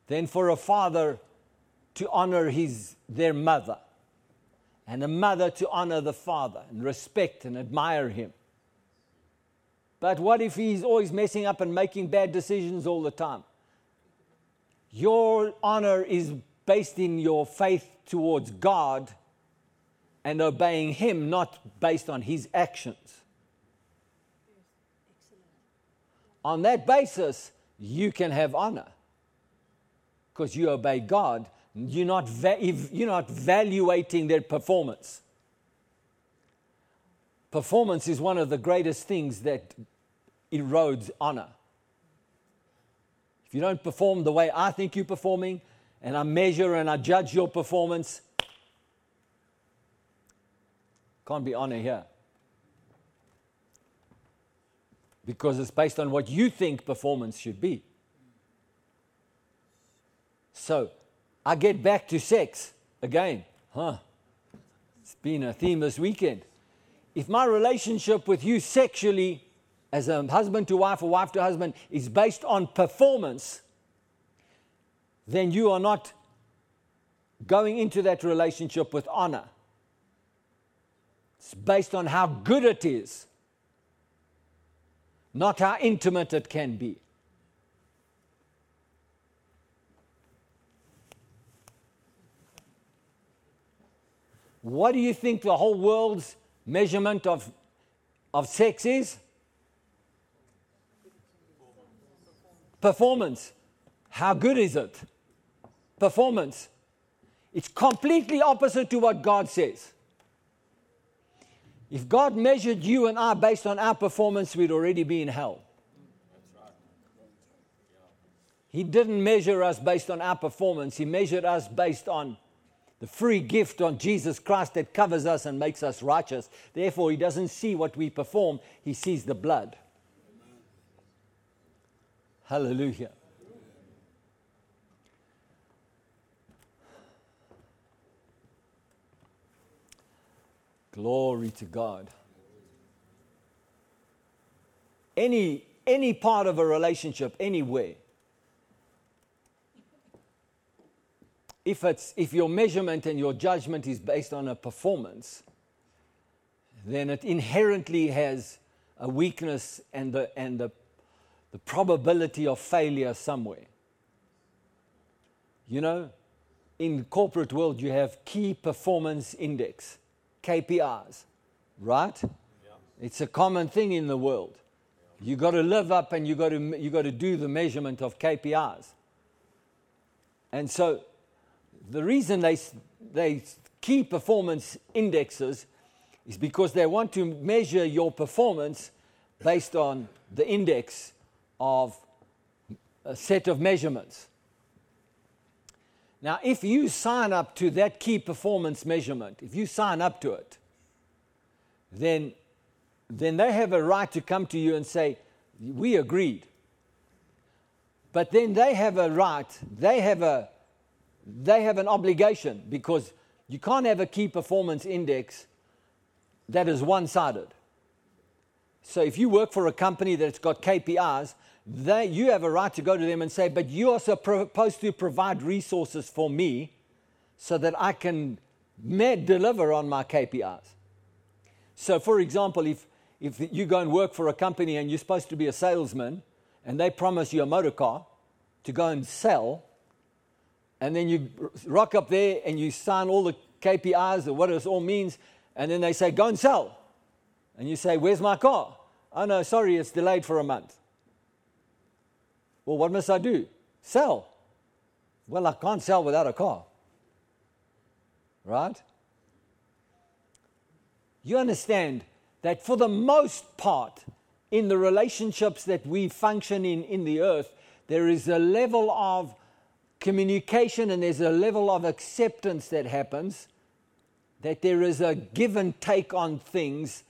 than for a father to honor his, their mother, and a mother to honor the father and respect and admire him. But what if he's always messing up and making bad decisions all the time? Your honor is based in your faith towards God and obeying Him, not based on His actions. On that basis, you can have honor. because you obey God, you're not, va- you're not evaluating their performance. Performance is one of the greatest things that erodes honor. If you don't perform the way I think you're performing, and I measure and I judge your performance, can't be honor here. Because it's based on what you think performance should be. So, I get back to sex again. Huh? It's been a theme this weekend. If my relationship with you sexually, as a husband to wife or wife to husband, is based on performance, then you are not going into that relationship with honor. It's based on how good it is, not how intimate it can be. What do you think the whole world's measurement of, of sex is? Performance. How good is it? Performance. It's completely opposite to what God says. If God measured you and I based on our performance, we'd already be in hell. He didn't measure us based on our performance, He measured us based on the free gift on Jesus Christ that covers us and makes us righteous. Therefore, He doesn't see what we perform, He sees the blood. Hallelujah. Glory to God. Any, any part of a relationship, anywhere, if, it's, if your measurement and your judgment is based on a performance, then it inherently has a weakness and the, and the, the probability of failure somewhere. You know, in the corporate world, you have key performance index. KPIs, right? Yeah. It's a common thing in the world. Yeah. You got to live up and you got to you got to do the measurement of KPIs. And so the reason they they key performance indexes is because they want to measure your performance based on the index of a set of measurements. Now, if you sign up to that key performance measurement, if you sign up to it, then, then they have a right to come to you and say, We agreed. But then they have a right, they have, a, they have an obligation because you can't have a key performance index that is one sided. So if you work for a company that's got KPIs, they, you have a right to go to them and say, but you are supposed to provide resources for me so that I can deliver on my KPIs. So, for example, if, if you go and work for a company and you're supposed to be a salesman and they promise you a motor car to go and sell, and then you rock up there and you sign all the KPIs or what it all means, and then they say, go and sell. And you say, where's my car? Oh, no, sorry, it's delayed for a month. Well, what must I do? Sell. Well, I can't sell without a car. Right? You understand that for the most part, in the relationships that we function in in the earth, there is a level of communication and there's a level of acceptance that happens, that there is a give and take on things,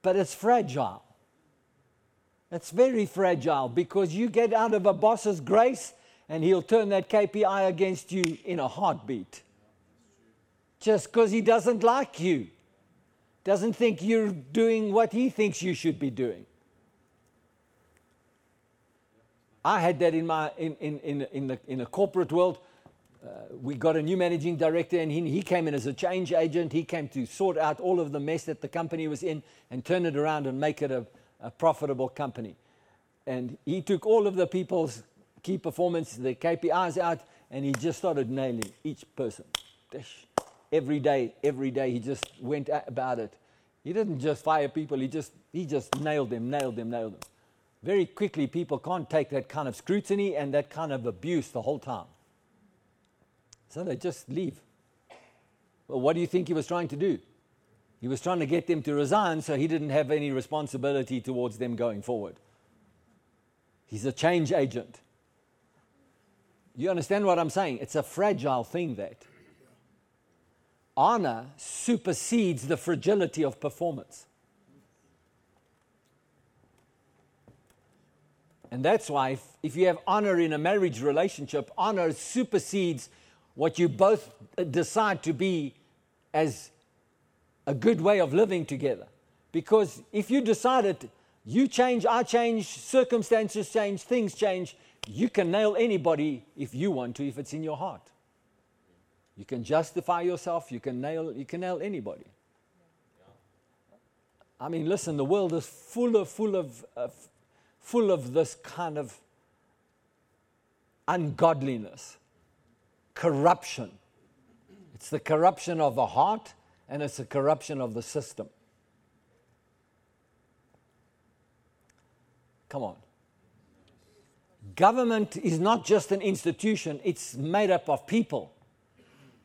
but it's fragile. It's very fragile because you get out of a boss's grace and he'll turn that KPI against you in a heartbeat. Just because he doesn't like you, doesn't think you're doing what he thinks you should be doing. I had that in, my, in, in, in, in, the, in the corporate world. Uh, we got a new managing director, and he, he came in as a change agent. He came to sort out all of the mess that the company was in and turn it around and make it a, a profitable company. And he took all of the people's key performance, the KPIs out, and he just started nailing each person. Every day, every day, he just went about it. He didn't just fire people, he just, he just nailed them, nailed them, nailed them. Very quickly, people can't take that kind of scrutiny and that kind of abuse the whole time. So they just leave. Well, what do you think he was trying to do? He was trying to get them to resign so he didn't have any responsibility towards them going forward. He's a change agent. You understand what I'm saying? It's a fragile thing that. Honor supersedes the fragility of performance. And that's why, if, if, you have honor in a marriage relationship, honor supersedes what you both decide to be as a good way of living together. Because if you decided you change, I change, circumstances change, things change, you can nail anybody if you want to, if it's in your heart. You can justify yourself, you can nail, you can nail anybody. I mean, listen, the world is full of, full of, uh, full of this kind of ungodliness, corruption. It's the corruption of the heart and it's the corruption of the system. Come on. Government is not just an institution, it's made up of people.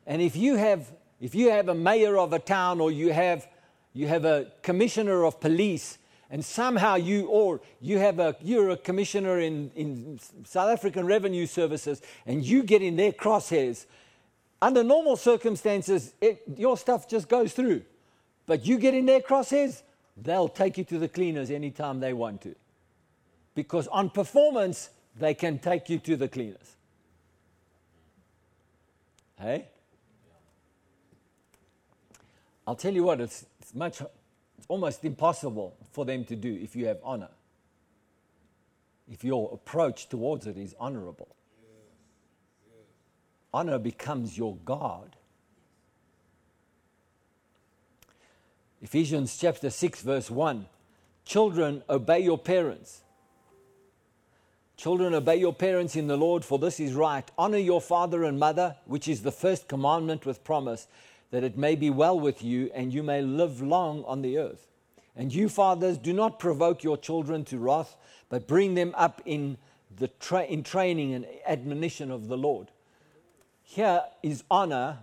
And if you have, if you have a mayor of a town or you have, you have a commissioner of police, and somehow you or you have a you're a commissioner in, in South African Revenue Services and you get in their crosshairs, under normal circumstances, it, your stuff just goes through. But you get in their crosshairs, they'll take you to the cleaners anytime they want to because on performance, they can take you to the cleaners. Hey? I'll tell you what, it's, it's much, it's almost impossible for them to do if you have honor. If your approach towards it is honorable. Honor becomes your God. Ephesians chapter 6, verse 1 Children, obey your parents Children, obey your parents in the Lord, for this is right. Honor your father and mother, which is the first commandment with promise, that it may be well with you and you may live long on the earth. And you, fathers, do not provoke your children to wrath, but bring them up in, the tra- in training and admonition of the Lord. Here is honor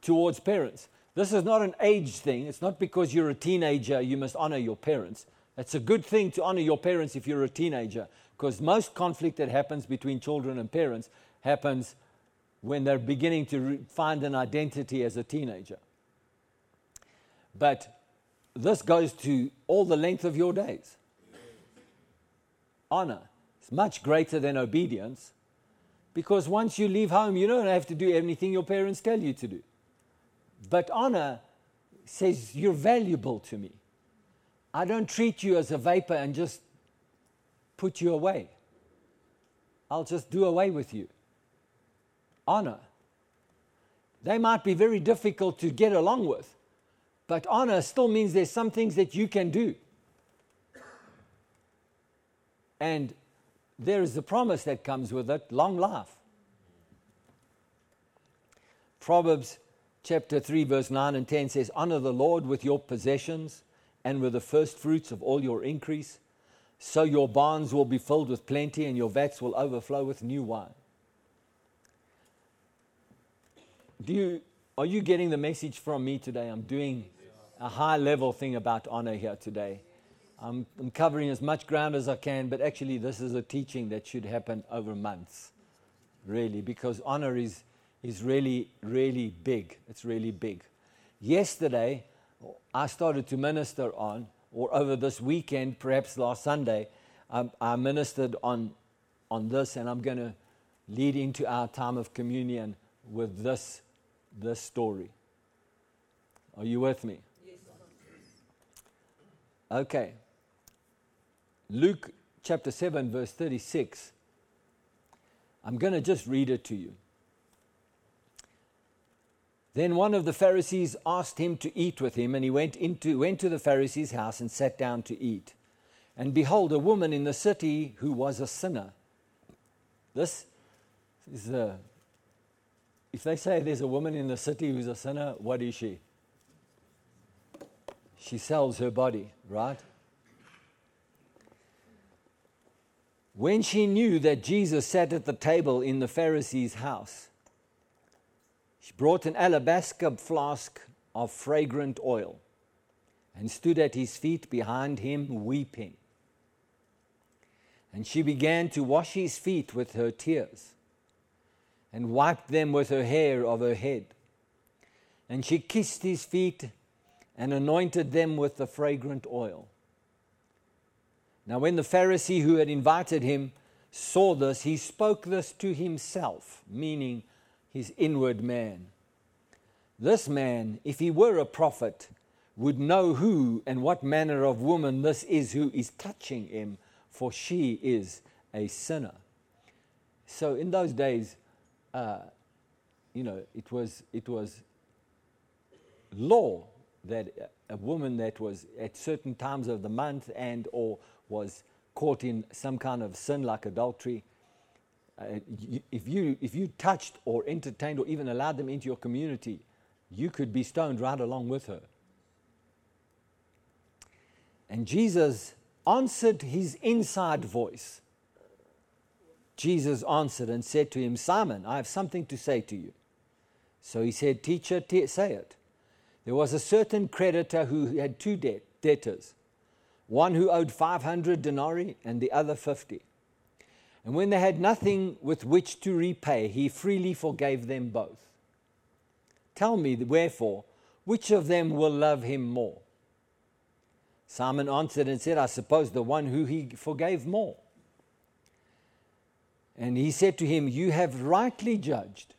towards parents. This is not an age thing. It's not because you're a teenager you must honor your parents. It's a good thing to honor your parents if you're a teenager. Because most conflict that happens between children and parents happens when they're beginning to re- find an identity as a teenager. But this goes to all the length of your days. Honor is much greater than obedience because once you leave home, you don't have to do anything your parents tell you to do. But honor says, You're valuable to me. I don't treat you as a vapor and just put you away. I'll just do away with you. Honor. They might be very difficult to get along with, but honor still means there's some things that you can do. And there is the promise that comes with it long life. Proverbs chapter 3, verse 9 and 10 says, Honor the Lord with your possessions and with the first fruits of all your increase so your barns will be filled with plenty and your vats will overflow with new wine. Do you, are you getting the message from me today? I'm doing a high level thing about honor here today. I'm, I'm covering as much ground as I can, but actually, this is a teaching that should happen over months, really, because honor is, is really, really big. It's really big. Yesterday, I started to minister on or over this weekend, perhaps last Sunday, um, I ministered on, on this, and I'm going to lead into our time of communion with this, this story. Are you with me? Yes. Okay. Luke chapter 7, verse 36. I'm going to just read it to you. Then one of the Pharisees asked him to eat with him, and he went, into, went to the Pharisee's house and sat down to eat. And behold, a woman in the city who was a sinner. This is a. If they say there's a woman in the city who's a sinner, what is she? She sells her body, right? When she knew that Jesus sat at the table in the Pharisee's house, She brought an alabaster flask of fragrant oil and stood at his feet behind him, weeping. And she began to wash his feet with her tears and wiped them with her hair of her head. And she kissed his feet and anointed them with the fragrant oil. Now, when the Pharisee who had invited him saw this, he spoke this to himself, meaning his inward man. This man, if he were a prophet, would know who and what manner of woman this is who is touching him, for she is a sinner. So, in those days, uh, you know, it was, it was law that a woman that was at certain times of the month and or was caught in some kind of sin like adultery, uh, if, you, if you touched or entertained or even allowed them into your community, you could be stoned right along with her. And Jesus answered his inside voice. Jesus answered and said to him, Simon, I have something to say to you. So he said, Teacher, say it. There was a certain creditor who had two debt- debtors, one who owed 500 denarii and the other 50. And when they had nothing with which to repay, he freely forgave them both. Tell me, wherefore, which of them will love him more? Simon answered and said, I suppose the one who he forgave more. And he said to him, You have rightly judged.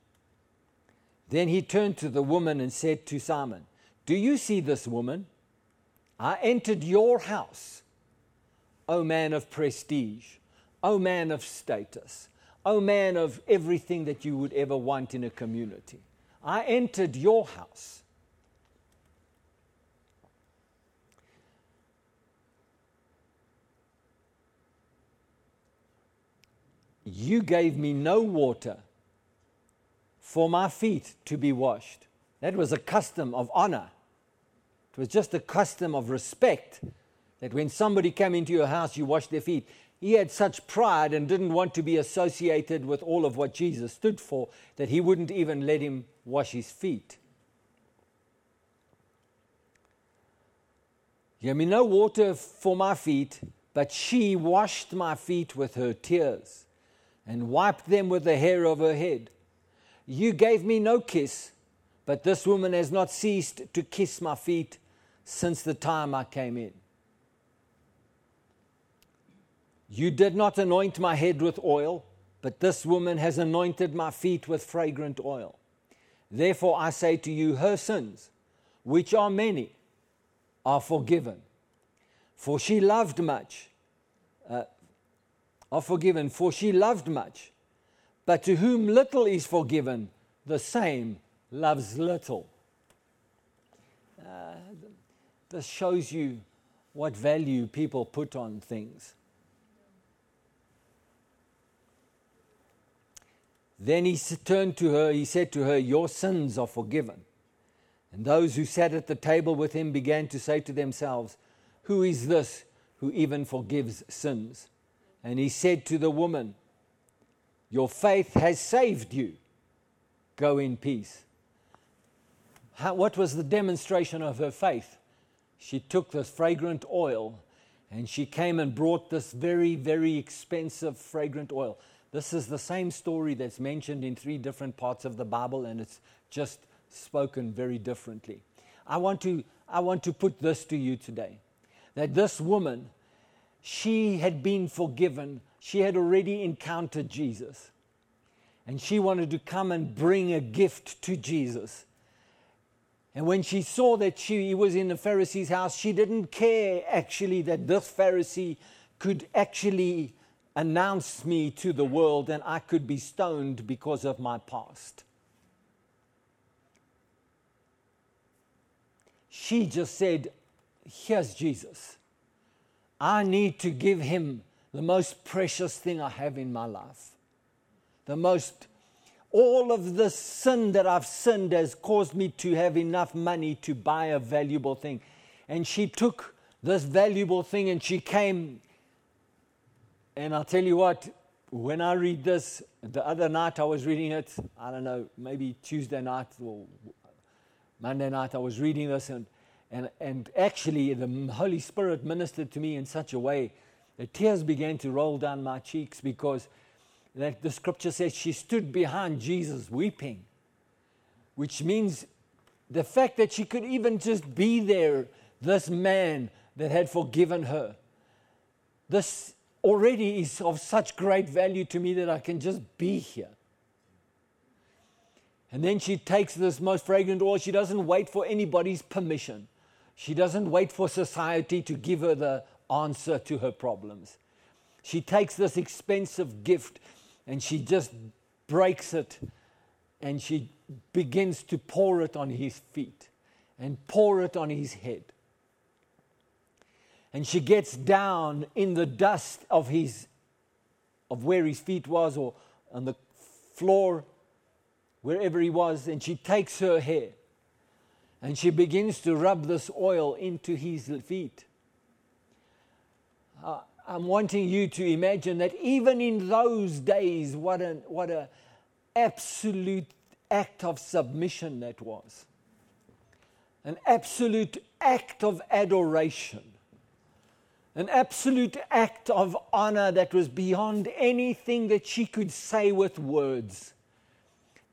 Then he turned to the woman and said to Simon, Do you see this woman? I entered your house, O man of prestige, O man of status, O man of everything that you would ever want in a community. I entered your house. You gave me no water for my feet to be washed. That was a custom of honor. It was just a custom of respect that when somebody came into your house, you washed their feet. He had such pride and didn't want to be associated with all of what Jesus stood for that he wouldn't even let him wash his feet. Give me no water for my feet, but she washed my feet with her tears and wiped them with the hair of her head. You gave me no kiss, but this woman has not ceased to kiss my feet since the time I came in. You did not anoint my head with oil, but this woman has anointed my feet with fragrant oil. Therefore, I say to you, her sins, which are many, are forgiven. For she loved much, uh, are forgiven, for she loved much. But to whom little is forgiven, the same loves little. Uh, this shows you what value people put on things. Then he turned to her, he said to her, Your sins are forgiven. And those who sat at the table with him began to say to themselves, Who is this who even forgives sins? And he said to the woman, Your faith has saved you. Go in peace. How, what was the demonstration of her faith? She took this fragrant oil and she came and brought this very, very expensive fragrant oil. This is the same story that's mentioned in three different parts of the Bible, and it's just spoken very differently. I want to, I want to put this to you today that this woman she had been forgiven. She had already encountered Jesus. And she wanted to come and bring a gift to Jesus. And when she saw that she was in the Pharisee's house, she didn't care actually that this Pharisee could actually announce me to the world and I could be stoned because of my past. She just said, Here's Jesus. I need to give him the most precious thing I have in my life. The most, all of the sin that I've sinned has caused me to have enough money to buy a valuable thing. And she took this valuable thing and she came. And I'll tell you what, when I read this, the other night I was reading it, I don't know, maybe Tuesday night or Monday night I was reading this, and, and, and actually the Holy Spirit ministered to me in such a way that tears began to roll down my cheeks because that the scripture says she stood behind Jesus weeping, which means the fact that she could even just be there, this man that had forgiven her. This already is of such great value to me that I can just be here. And then she takes this most fragrant oil. She doesn't wait for anybody's permission. She doesn't wait for society to give her the answer to her problems. She takes this expensive gift and she just breaks it and she begins to pour it on his feet and pour it on his head. And she gets down in the dust of his of where his feet was or on the floor wherever he was and she takes her hair and she begins to rub this oil into his feet. Uh, I'm wanting you to imagine that even in those days, what an what a absolute act of submission that was. An absolute act of adoration. An absolute act of honor that was beyond anything that she could say with words.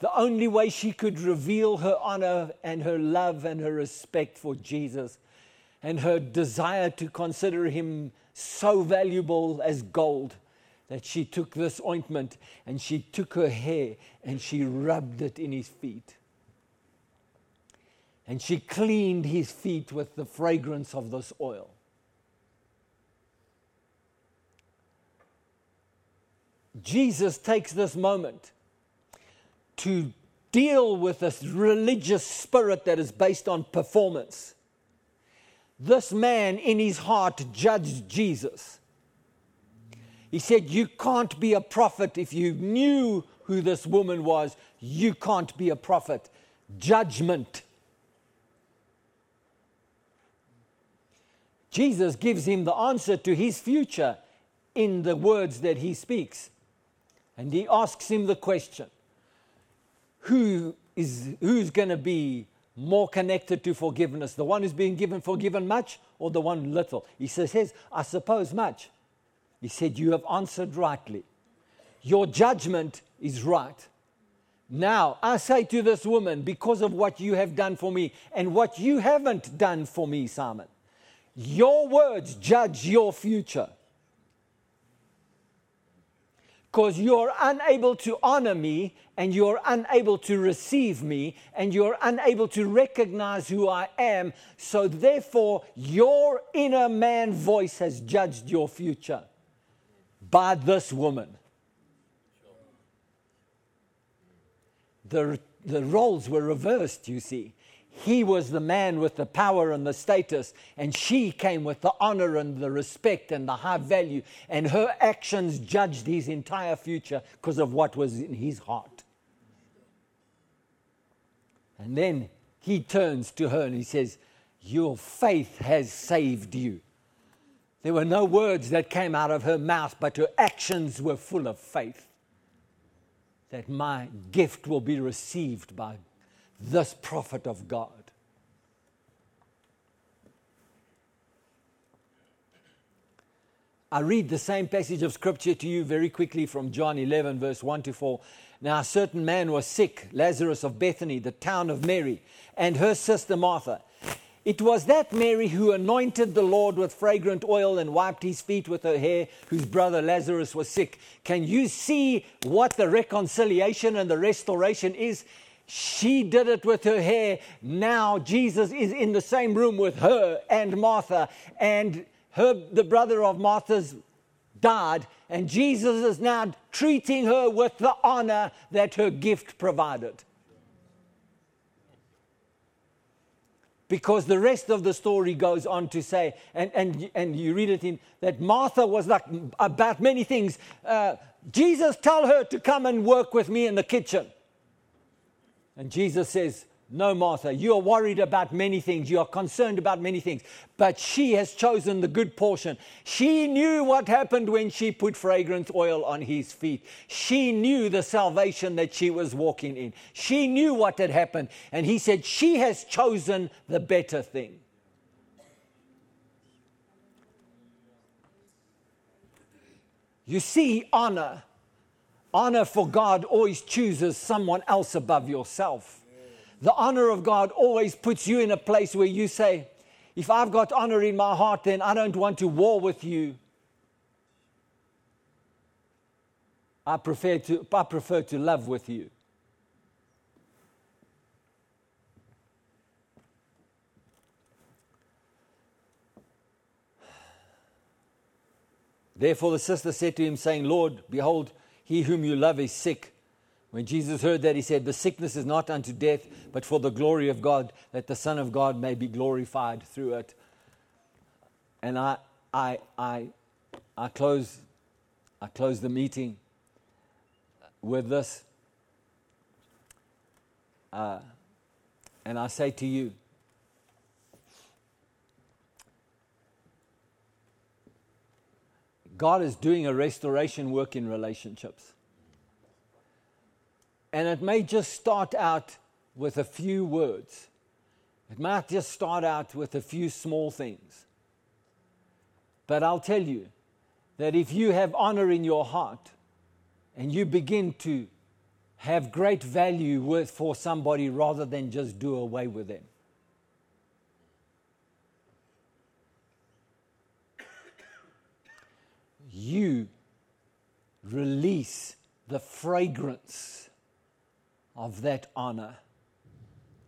The only way she could reveal her honor and her love and her respect for Jesus and her desire to consider him so valuable as gold that she took this ointment and she took her hair and she rubbed it in his feet. And she cleaned his feet with the fragrance of this oil. Jesus takes this moment to deal with this religious spirit that is based on performance. This man in his heart judged Jesus. He said, You can't be a prophet if you knew who this woman was. You can't be a prophet. Judgment. Jesus gives him the answer to his future in the words that he speaks. And he asks him the question who is, who's going to be more connected to forgiveness? The one who's being given forgiven much or the one little? He says, I suppose much. He said, You have answered rightly. Your judgment is right. Now, I say to this woman, because of what you have done for me and what you haven't done for me, Simon, your words judge your future because you're unable to honor me and you're unable to receive me and you're unable to recognize who I am. So, therefore, your inner man voice has judged your future by this woman. The, the roles were reversed, you see. He was the man with the power and the status, and she came with the honor and the respect and the high value. And her actions judged his entire future because of what was in his heart. And then he turns to her and he says, Your faith has saved you. There were no words that came out of her mouth, but her actions were full of faith that my gift will be received by this prophet of God. I read the same passage of scripture to you very quickly from John 11, verse 1 to 4. Now, a certain man was sick, Lazarus of Bethany, the town of Mary, and her sister Martha. It was that Mary who anointed the Lord with fragrant oil and wiped his feet with her hair, whose brother Lazarus was sick. Can you see what the reconciliation and the restoration is? She did it with her hair. Now Jesus is in the same room with her and Martha, and her, the brother of Martha's died, and Jesus is now treating her with the honor that her gift provided. Because the rest of the story goes on to say, and, and, and you read it in that Martha was like about many things. Uh, Jesus, tell her to come and work with me in the kitchen. And Jesus says, No, Martha, you are worried about many things. You are concerned about many things. But she has chosen the good portion. She knew what happened when she put fragrance oil on his feet. She knew the salvation that she was walking in. She knew what had happened. And he said, She has chosen the better thing. You see, honor, honor for God always chooses someone else above yourself the honor of God always puts you in a place where you say, if I've got honor in my heart, then I don't want to war with you. I prefer to, I prefer to love with you. Therefore, the sister said to him, saying, Lord, behold, he whom you love is sick. When Jesus heard that, he said, The sickness is not unto death, but for the glory of God, that the Son of God may be glorified through it. And I, I, I, I, close, I close the meeting with this. Uh, and I say to you, God is doing a restoration work in relationships. And it may just start out with a few words. It might just start out with a few small things. But I'll tell you that if you have honor in your heart and you begin to have great value with, for somebody rather than just do away with them. You release the fragrance of that honor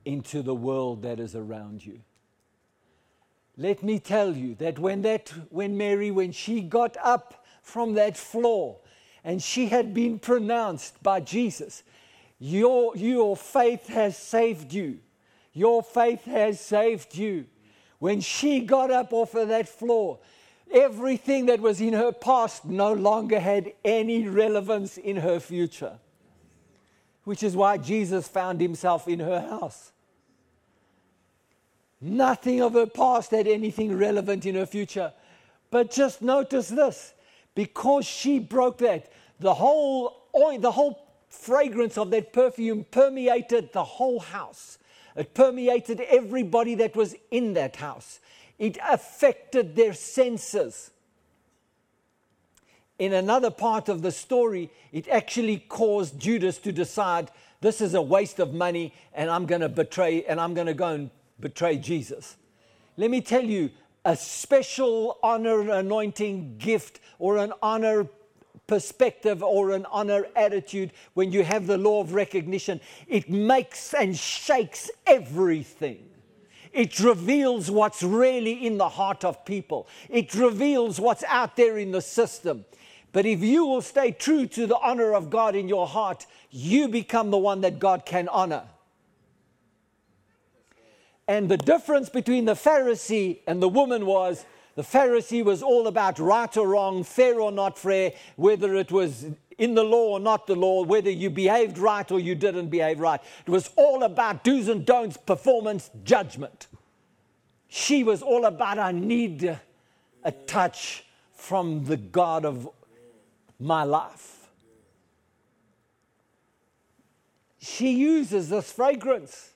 into the world that is around you. Let me tell you that when that when Mary when she got up from that floor and she had been pronounced by Jesus, your, your faith has saved you. Your faith has saved you. When she got up off of that floor, everything that was in her past no longer had any relevance in her future which is why Jesus found himself in her house. Nothing of her past had anything relevant in her future. But just notice this because she broke that, the whole oil, the whole fragrance of that perfume permeated the whole house. It permeated everybody that was in that house. It affected their senses in another part of the story, it actually caused Judas to decide this is a waste of money and I'm going to betray and I'm going to go and betray Jesus. Let me tell you, a special honor, anointing gift, or an honor perspective or an honor attitude, when you have the law of recognition, it makes and shakes everything. It reveals what's really in the heart of people. It reveals what's out there in the system. But if you will stay true to the honor of God in your heart, you become the one that God can honor. And the difference between the Pharisee and the woman was the Pharisee was all about right or wrong, fair or not fair, whether it was in the law or not the law, whether you behaved right or you didn't behave right. It was all about do's and don'ts, performance, judgment. She was all about, I need a touch from the God of my life. She uses this fragrance.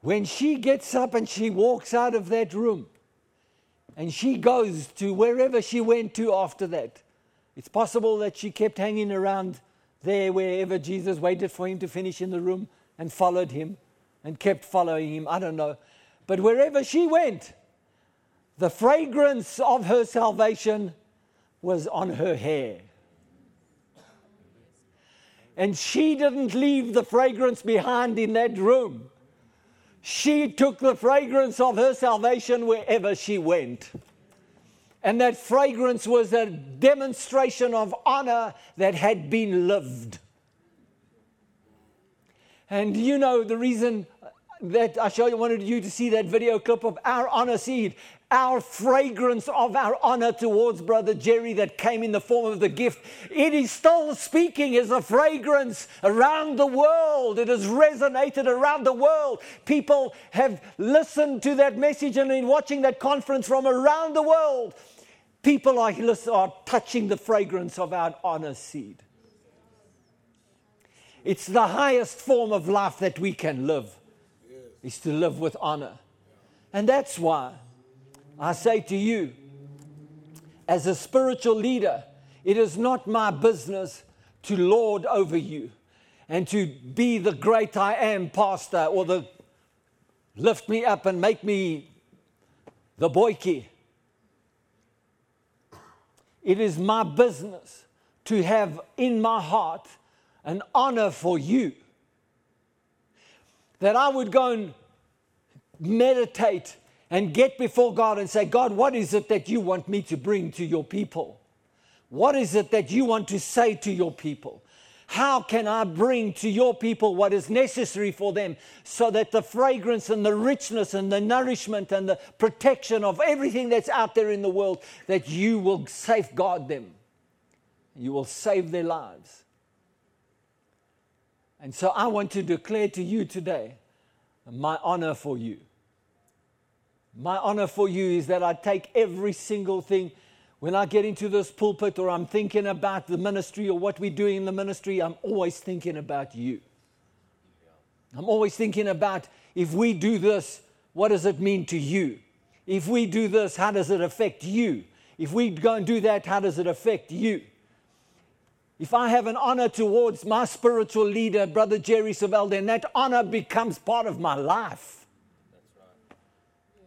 When she gets up and she walks out of that room and she goes to wherever she went to after that, it's possible that she kept hanging around there wherever Jesus waited for him to finish in the room and followed him and kept following him. I don't know. But wherever she went, the fragrance of her salvation was on her hair. And she didn't leave the fragrance behind in that room. She took the fragrance of her salvation wherever she went. And that fragrance was a demonstration of honor that had been lived. And you know the reason that I showed you, wanted you to see that video clip of our honor seed our fragrance of our honor towards Brother Jerry that came in the form of the gift, it is still speaking as a fragrance around the world. It has resonated around the world. People have listened to that message and been watching that conference from around the world. People are, are touching the fragrance of our honor seed. It's the highest form of life that we can live, is to live with honor. And that's why I say to you, as a spiritual leader, it is not my business to lord over you and to be the great I am pastor or the lift me up and make me the boyki. It is my business to have in my heart an honor for you. That I would go and meditate and get before God and say, God, what is it that you want me to bring to your people? What is it that you want to say to your people? How can I bring to your people what is necessary for them so that the fragrance and the richness and the nourishment and the protection of everything that's out there in the world, that you will safeguard them? You will save their lives. And so I want to declare to you today my honor for you. My honor for you is that I take every single thing when I get into this pulpit or I'm thinking about the ministry or what we're doing in the ministry, I'm always thinking about you. I'm always thinking about if we do this, what does it mean to you? If we do this, how does it affect you? If we go and do that, how does it affect you? If I have an honor towards my spiritual leader, Brother Jerry Savelle, then that honor becomes part of my life.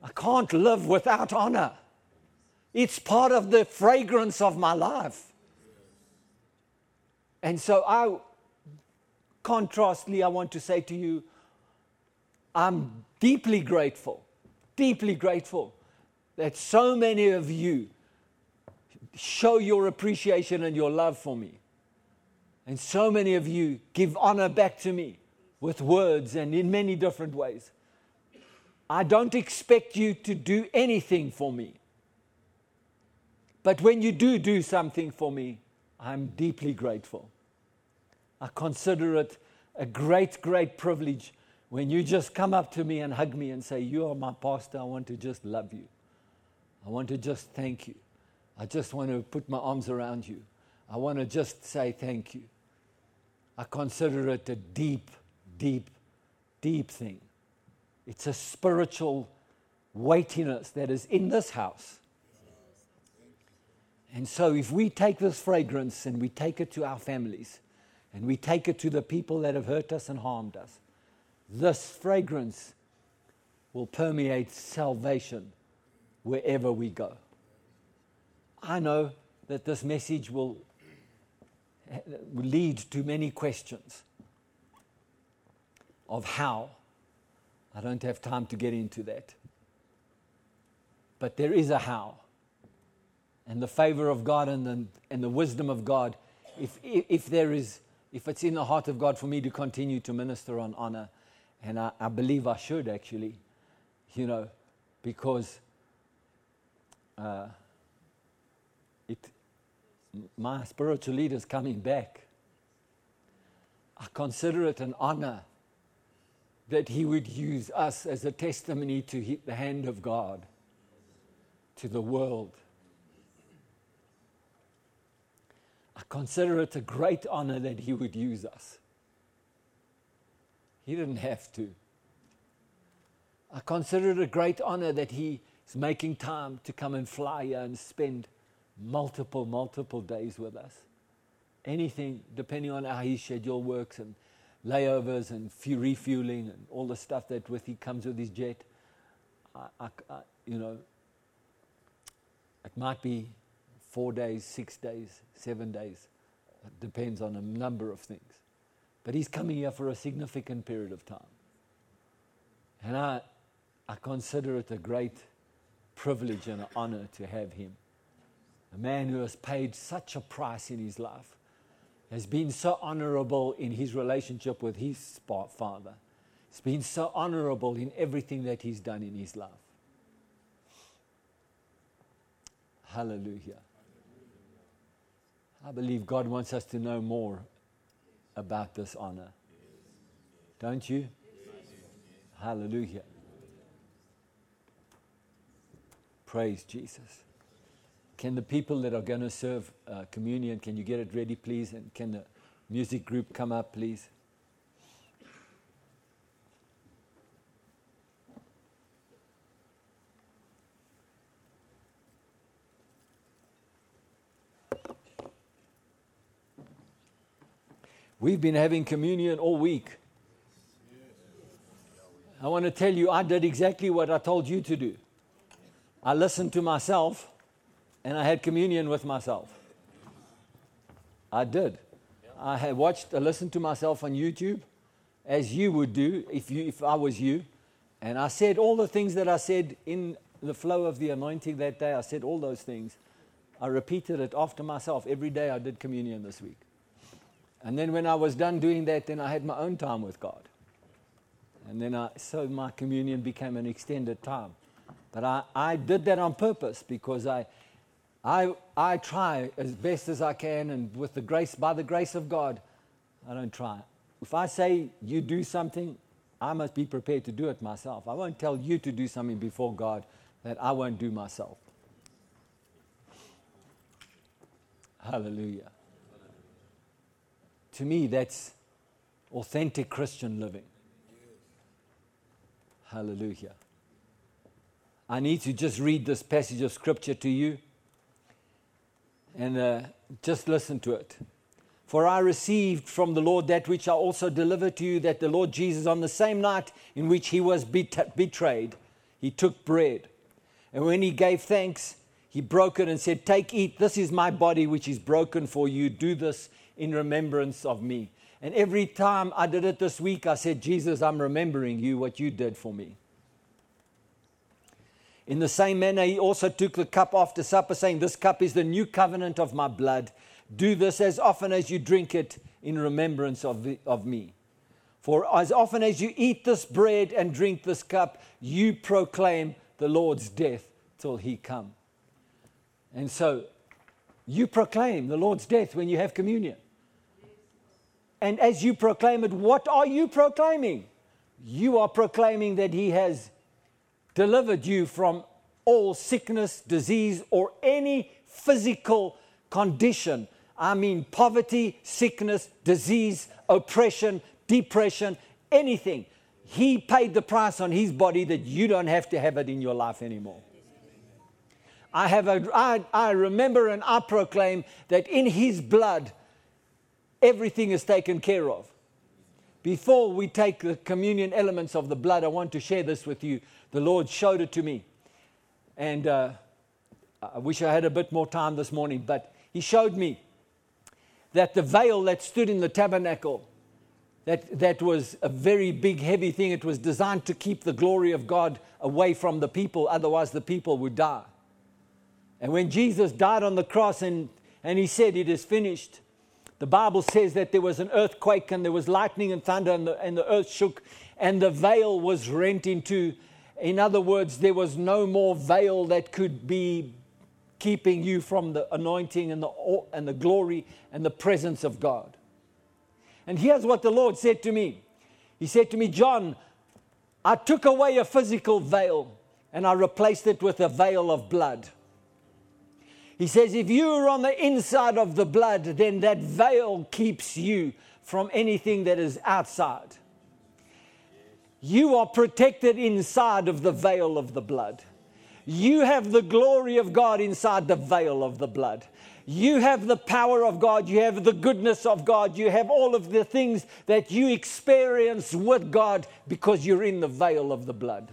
I can't live without honor. It's part of the fragrance of my life. And so I contrastly I want to say to you I'm deeply grateful, deeply grateful that so many of you show your appreciation and your love for me. And so many of you give honor back to me with words and in many different ways. I don't expect you to do anything for me. But when you do do something for me, I'm deeply grateful. I consider it a great, great privilege when you just come up to me and hug me and say, You are my pastor. I want to just love you. I want to just thank you. I just want to put my arms around you. I want to just say thank you. I consider it a deep, deep, deep thing. It's a spiritual weightiness that is in this house. And so, if we take this fragrance and we take it to our families and we take it to the people that have hurt us and harmed us, this fragrance will permeate salvation wherever we go. I know that this message will lead to many questions of how. I don't have time to get into that. But there is a how. And the favor of God and the, and the wisdom of God, if, if there is, if it's in the heart of God for me to continue to minister on honor, and I, I believe I should actually, you know, because uh, it, my spiritual leader's coming back. I consider it an honor that he would use us as a testimony to the hand of God to the world. I consider it a great honor that he would use us. He didn't have to. I consider it a great honor that he is making time to come and fly here and spend multiple, multiple days with us. Anything, depending on how his schedule works and layovers and refueling and all the stuff that with he comes with his jet. I, I, I, you know, it might be four days, six days, seven days. It depends on a number of things. But he's coming here for a significant period of time. And I, I consider it a great privilege and an honor to have him a man who has paid such a price in his life, has been so honorable in his relationship with his father. He's been so honorable in everything that he's done in his life. Hallelujah. I believe God wants us to know more about this honor. Don't you? Hallelujah. Praise Jesus. Can the people that are going to serve uh, communion, can you get it ready, please? And can the music group come up, please? We've been having communion all week. I want to tell you, I did exactly what I told you to do. I listened to myself and I had communion with myself. I did. I had watched, I listened to myself on YouTube, as you would do if, you, if I was you. And I said all the things that I said in the flow of the anointing that day. I said all those things. I repeated it after myself. Every day I did communion this week. And then when I was done doing that, then I had my own time with God. And then I, so my communion became an extended time. But I, I did that on purpose because I, I, I try as best as I can, and with the grace, by the grace of God, I don't try. If I say you do something, I must be prepared to do it myself. I won't tell you to do something before God that I won't do myself. Hallelujah. To me, that's authentic Christian living. Hallelujah. I need to just read this passage of scripture to you and uh, just listen to it. For I received from the Lord that which I also delivered to you that the Lord Jesus, on the same night in which he was bet- betrayed, he took bread. And when he gave thanks, he broke it and said, Take, eat, this is my body which is broken for you. Do this in remembrance of me. And every time I did it this week, I said, Jesus, I'm remembering you, what you did for me. In the same manner, he also took the cup after supper, saying, This cup is the new covenant of my blood. Do this as often as you drink it in remembrance of, the, of me. For as often as you eat this bread and drink this cup, you proclaim the Lord's death till he come. And so you proclaim the Lord's death when you have communion. And as you proclaim it, what are you proclaiming? You are proclaiming that He has delivered you from all sickness, disease, or any physical condition. I mean, poverty, sickness, disease, oppression, depression, anything. He paid the price on His body that you don't have to have it in your life anymore. I, have a, I, I remember and I proclaim that in His blood, everything is taken care of. Before we take the communion elements of the blood, I want to share this with you. The Lord showed it to me. And uh, I wish I had a bit more time this morning, but He showed me that the veil that stood in the tabernacle, that, that was a very big, heavy thing, it was designed to keep the glory of God away from the people, otherwise, the people would die. And when Jesus died on the cross and, and He said, It is finished, the Bible says that there was an earthquake and there was lightning and thunder, and the, and the earth shook, and the veil was rent in two. In other words, there was no more veil that could be keeping you from the anointing and the, and the glory and the presence of God. And here's what the Lord said to me He said to me, John, I took away a physical veil and I replaced it with a veil of blood. He says, if you're on the inside of the blood, then that veil keeps you from anything that is outside. You are protected inside of the veil of the blood. You have the glory of God inside the veil of the blood. You have the power of God. You have the goodness of God. You have all of the things that you experience with God because you're in the veil of the blood.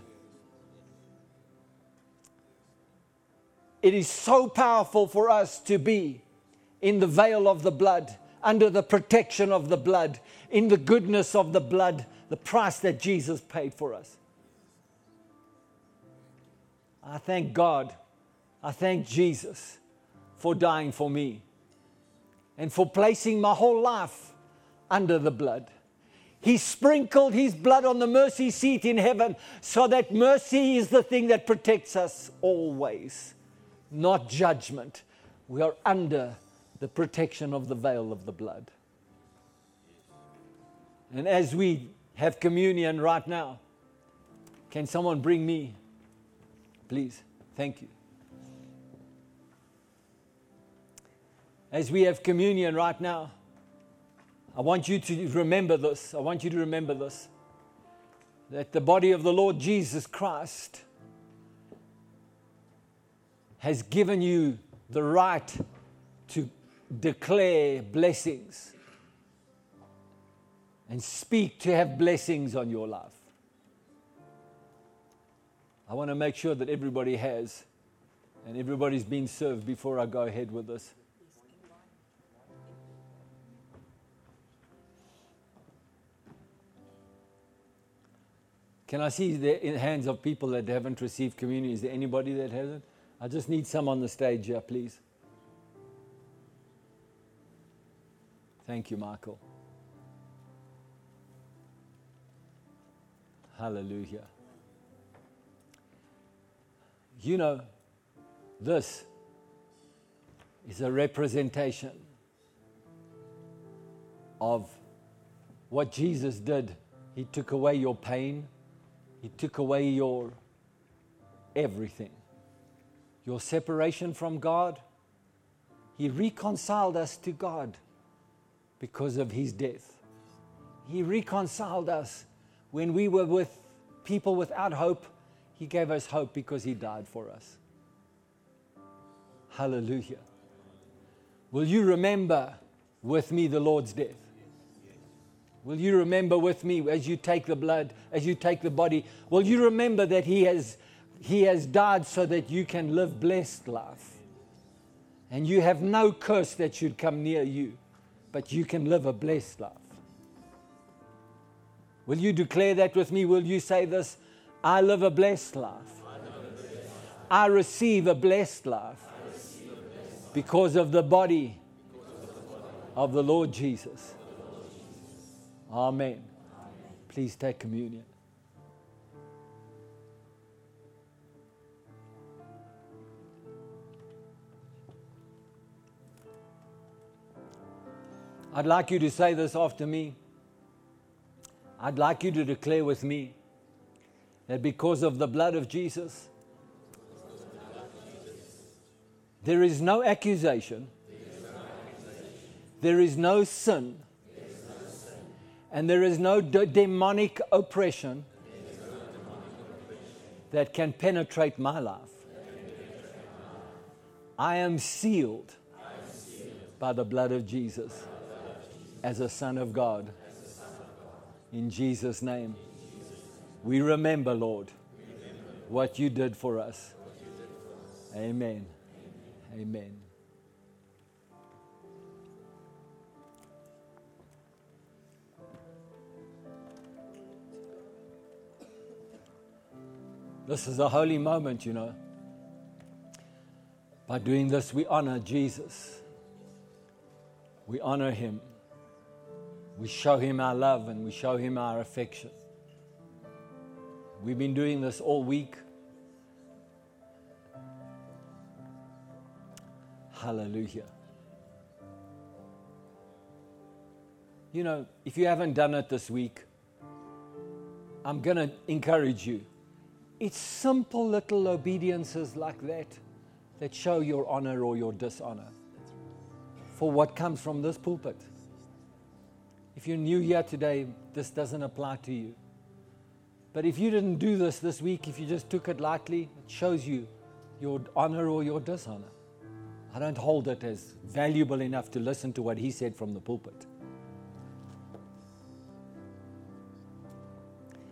It is so powerful for us to be in the veil of the blood, under the protection of the blood, in the goodness of the blood, the price that Jesus paid for us. I thank God. I thank Jesus for dying for me and for placing my whole life under the blood. He sprinkled his blood on the mercy seat in heaven so that mercy is the thing that protects us always not judgment. We are under the protection of the veil of the blood. And as we have communion right now, can someone bring me, please? Thank you. As we have communion right now, I want you to remember this. I want you to remember this that the body of the Lord Jesus Christ has given you the right to declare blessings and speak to have blessings on your life. I want to make sure that everybody has and everybody's been served before I go ahead with this. Can I see the hands of people that haven't received communion? Is there anybody that hasn't? I just need some on the stage here, please. Thank you, Michael. Hallelujah. You know, this is a representation of what Jesus did. He took away your pain. He took away your everything, your separation from God. He reconciled us to God because of his death. He reconciled us when we were with people without hope. He gave us hope because he died for us. Hallelujah. Will you remember with me the Lord's death? Will you remember with me as you take the blood, as you take the body? Will you remember that He has, he has died so that you can live blessed life? And you have no curse that should come near you, but you can live a blessed life. Will you declare that with me? Will you say this? I live a blessed life. I receive a blessed life because of the body of the Lord Jesus. Amen. Please take communion. I'd like you to say this after me. I'd like you to declare with me that because of the blood of Jesus, there is no accusation, there is no sin and there is no demonic oppression that can penetrate my life. I am sealed by the blood of Jesus as a son of God. In Jesus' name. We remember, Lord, what you did for us. Amen. Amen. This is a holy moment, you know. By doing this, we honor Jesus. We honor him. We show him our love and we show him our affection. We've been doing this all week. Hallelujah. You know, if you haven't done it this week, I'm going to encourage you it's simple little obediences like that that show your honor or your dishonor for what comes from this pulpit. If you're new here today, this doesn't apply to you. But if you didn't do this this week, if you just took it lightly, it shows you your honor or your dishonor. I don't hold it as valuable enough to listen to what he said from the pulpit.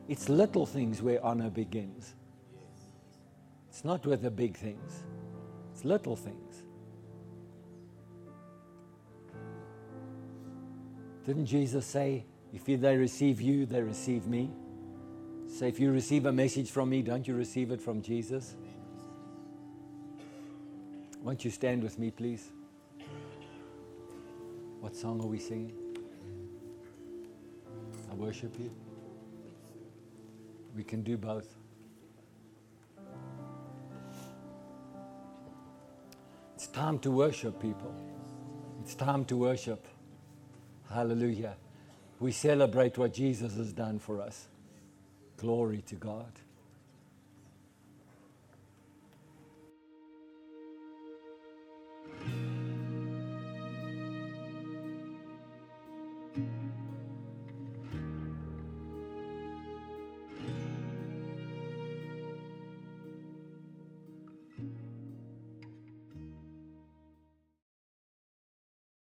It's little things where honor begins. It's not with the big things, it's little things. Didn't Jesus say, if they receive you, they receive me? So if you receive a message from me, don't you receive it from Jesus? Won't you stand with me, please? What song are we singing? I worship you. We can do both. It's time to worship, people. It's time to worship. Hallelujah. We celebrate what Jesus has done for us. Glory to God.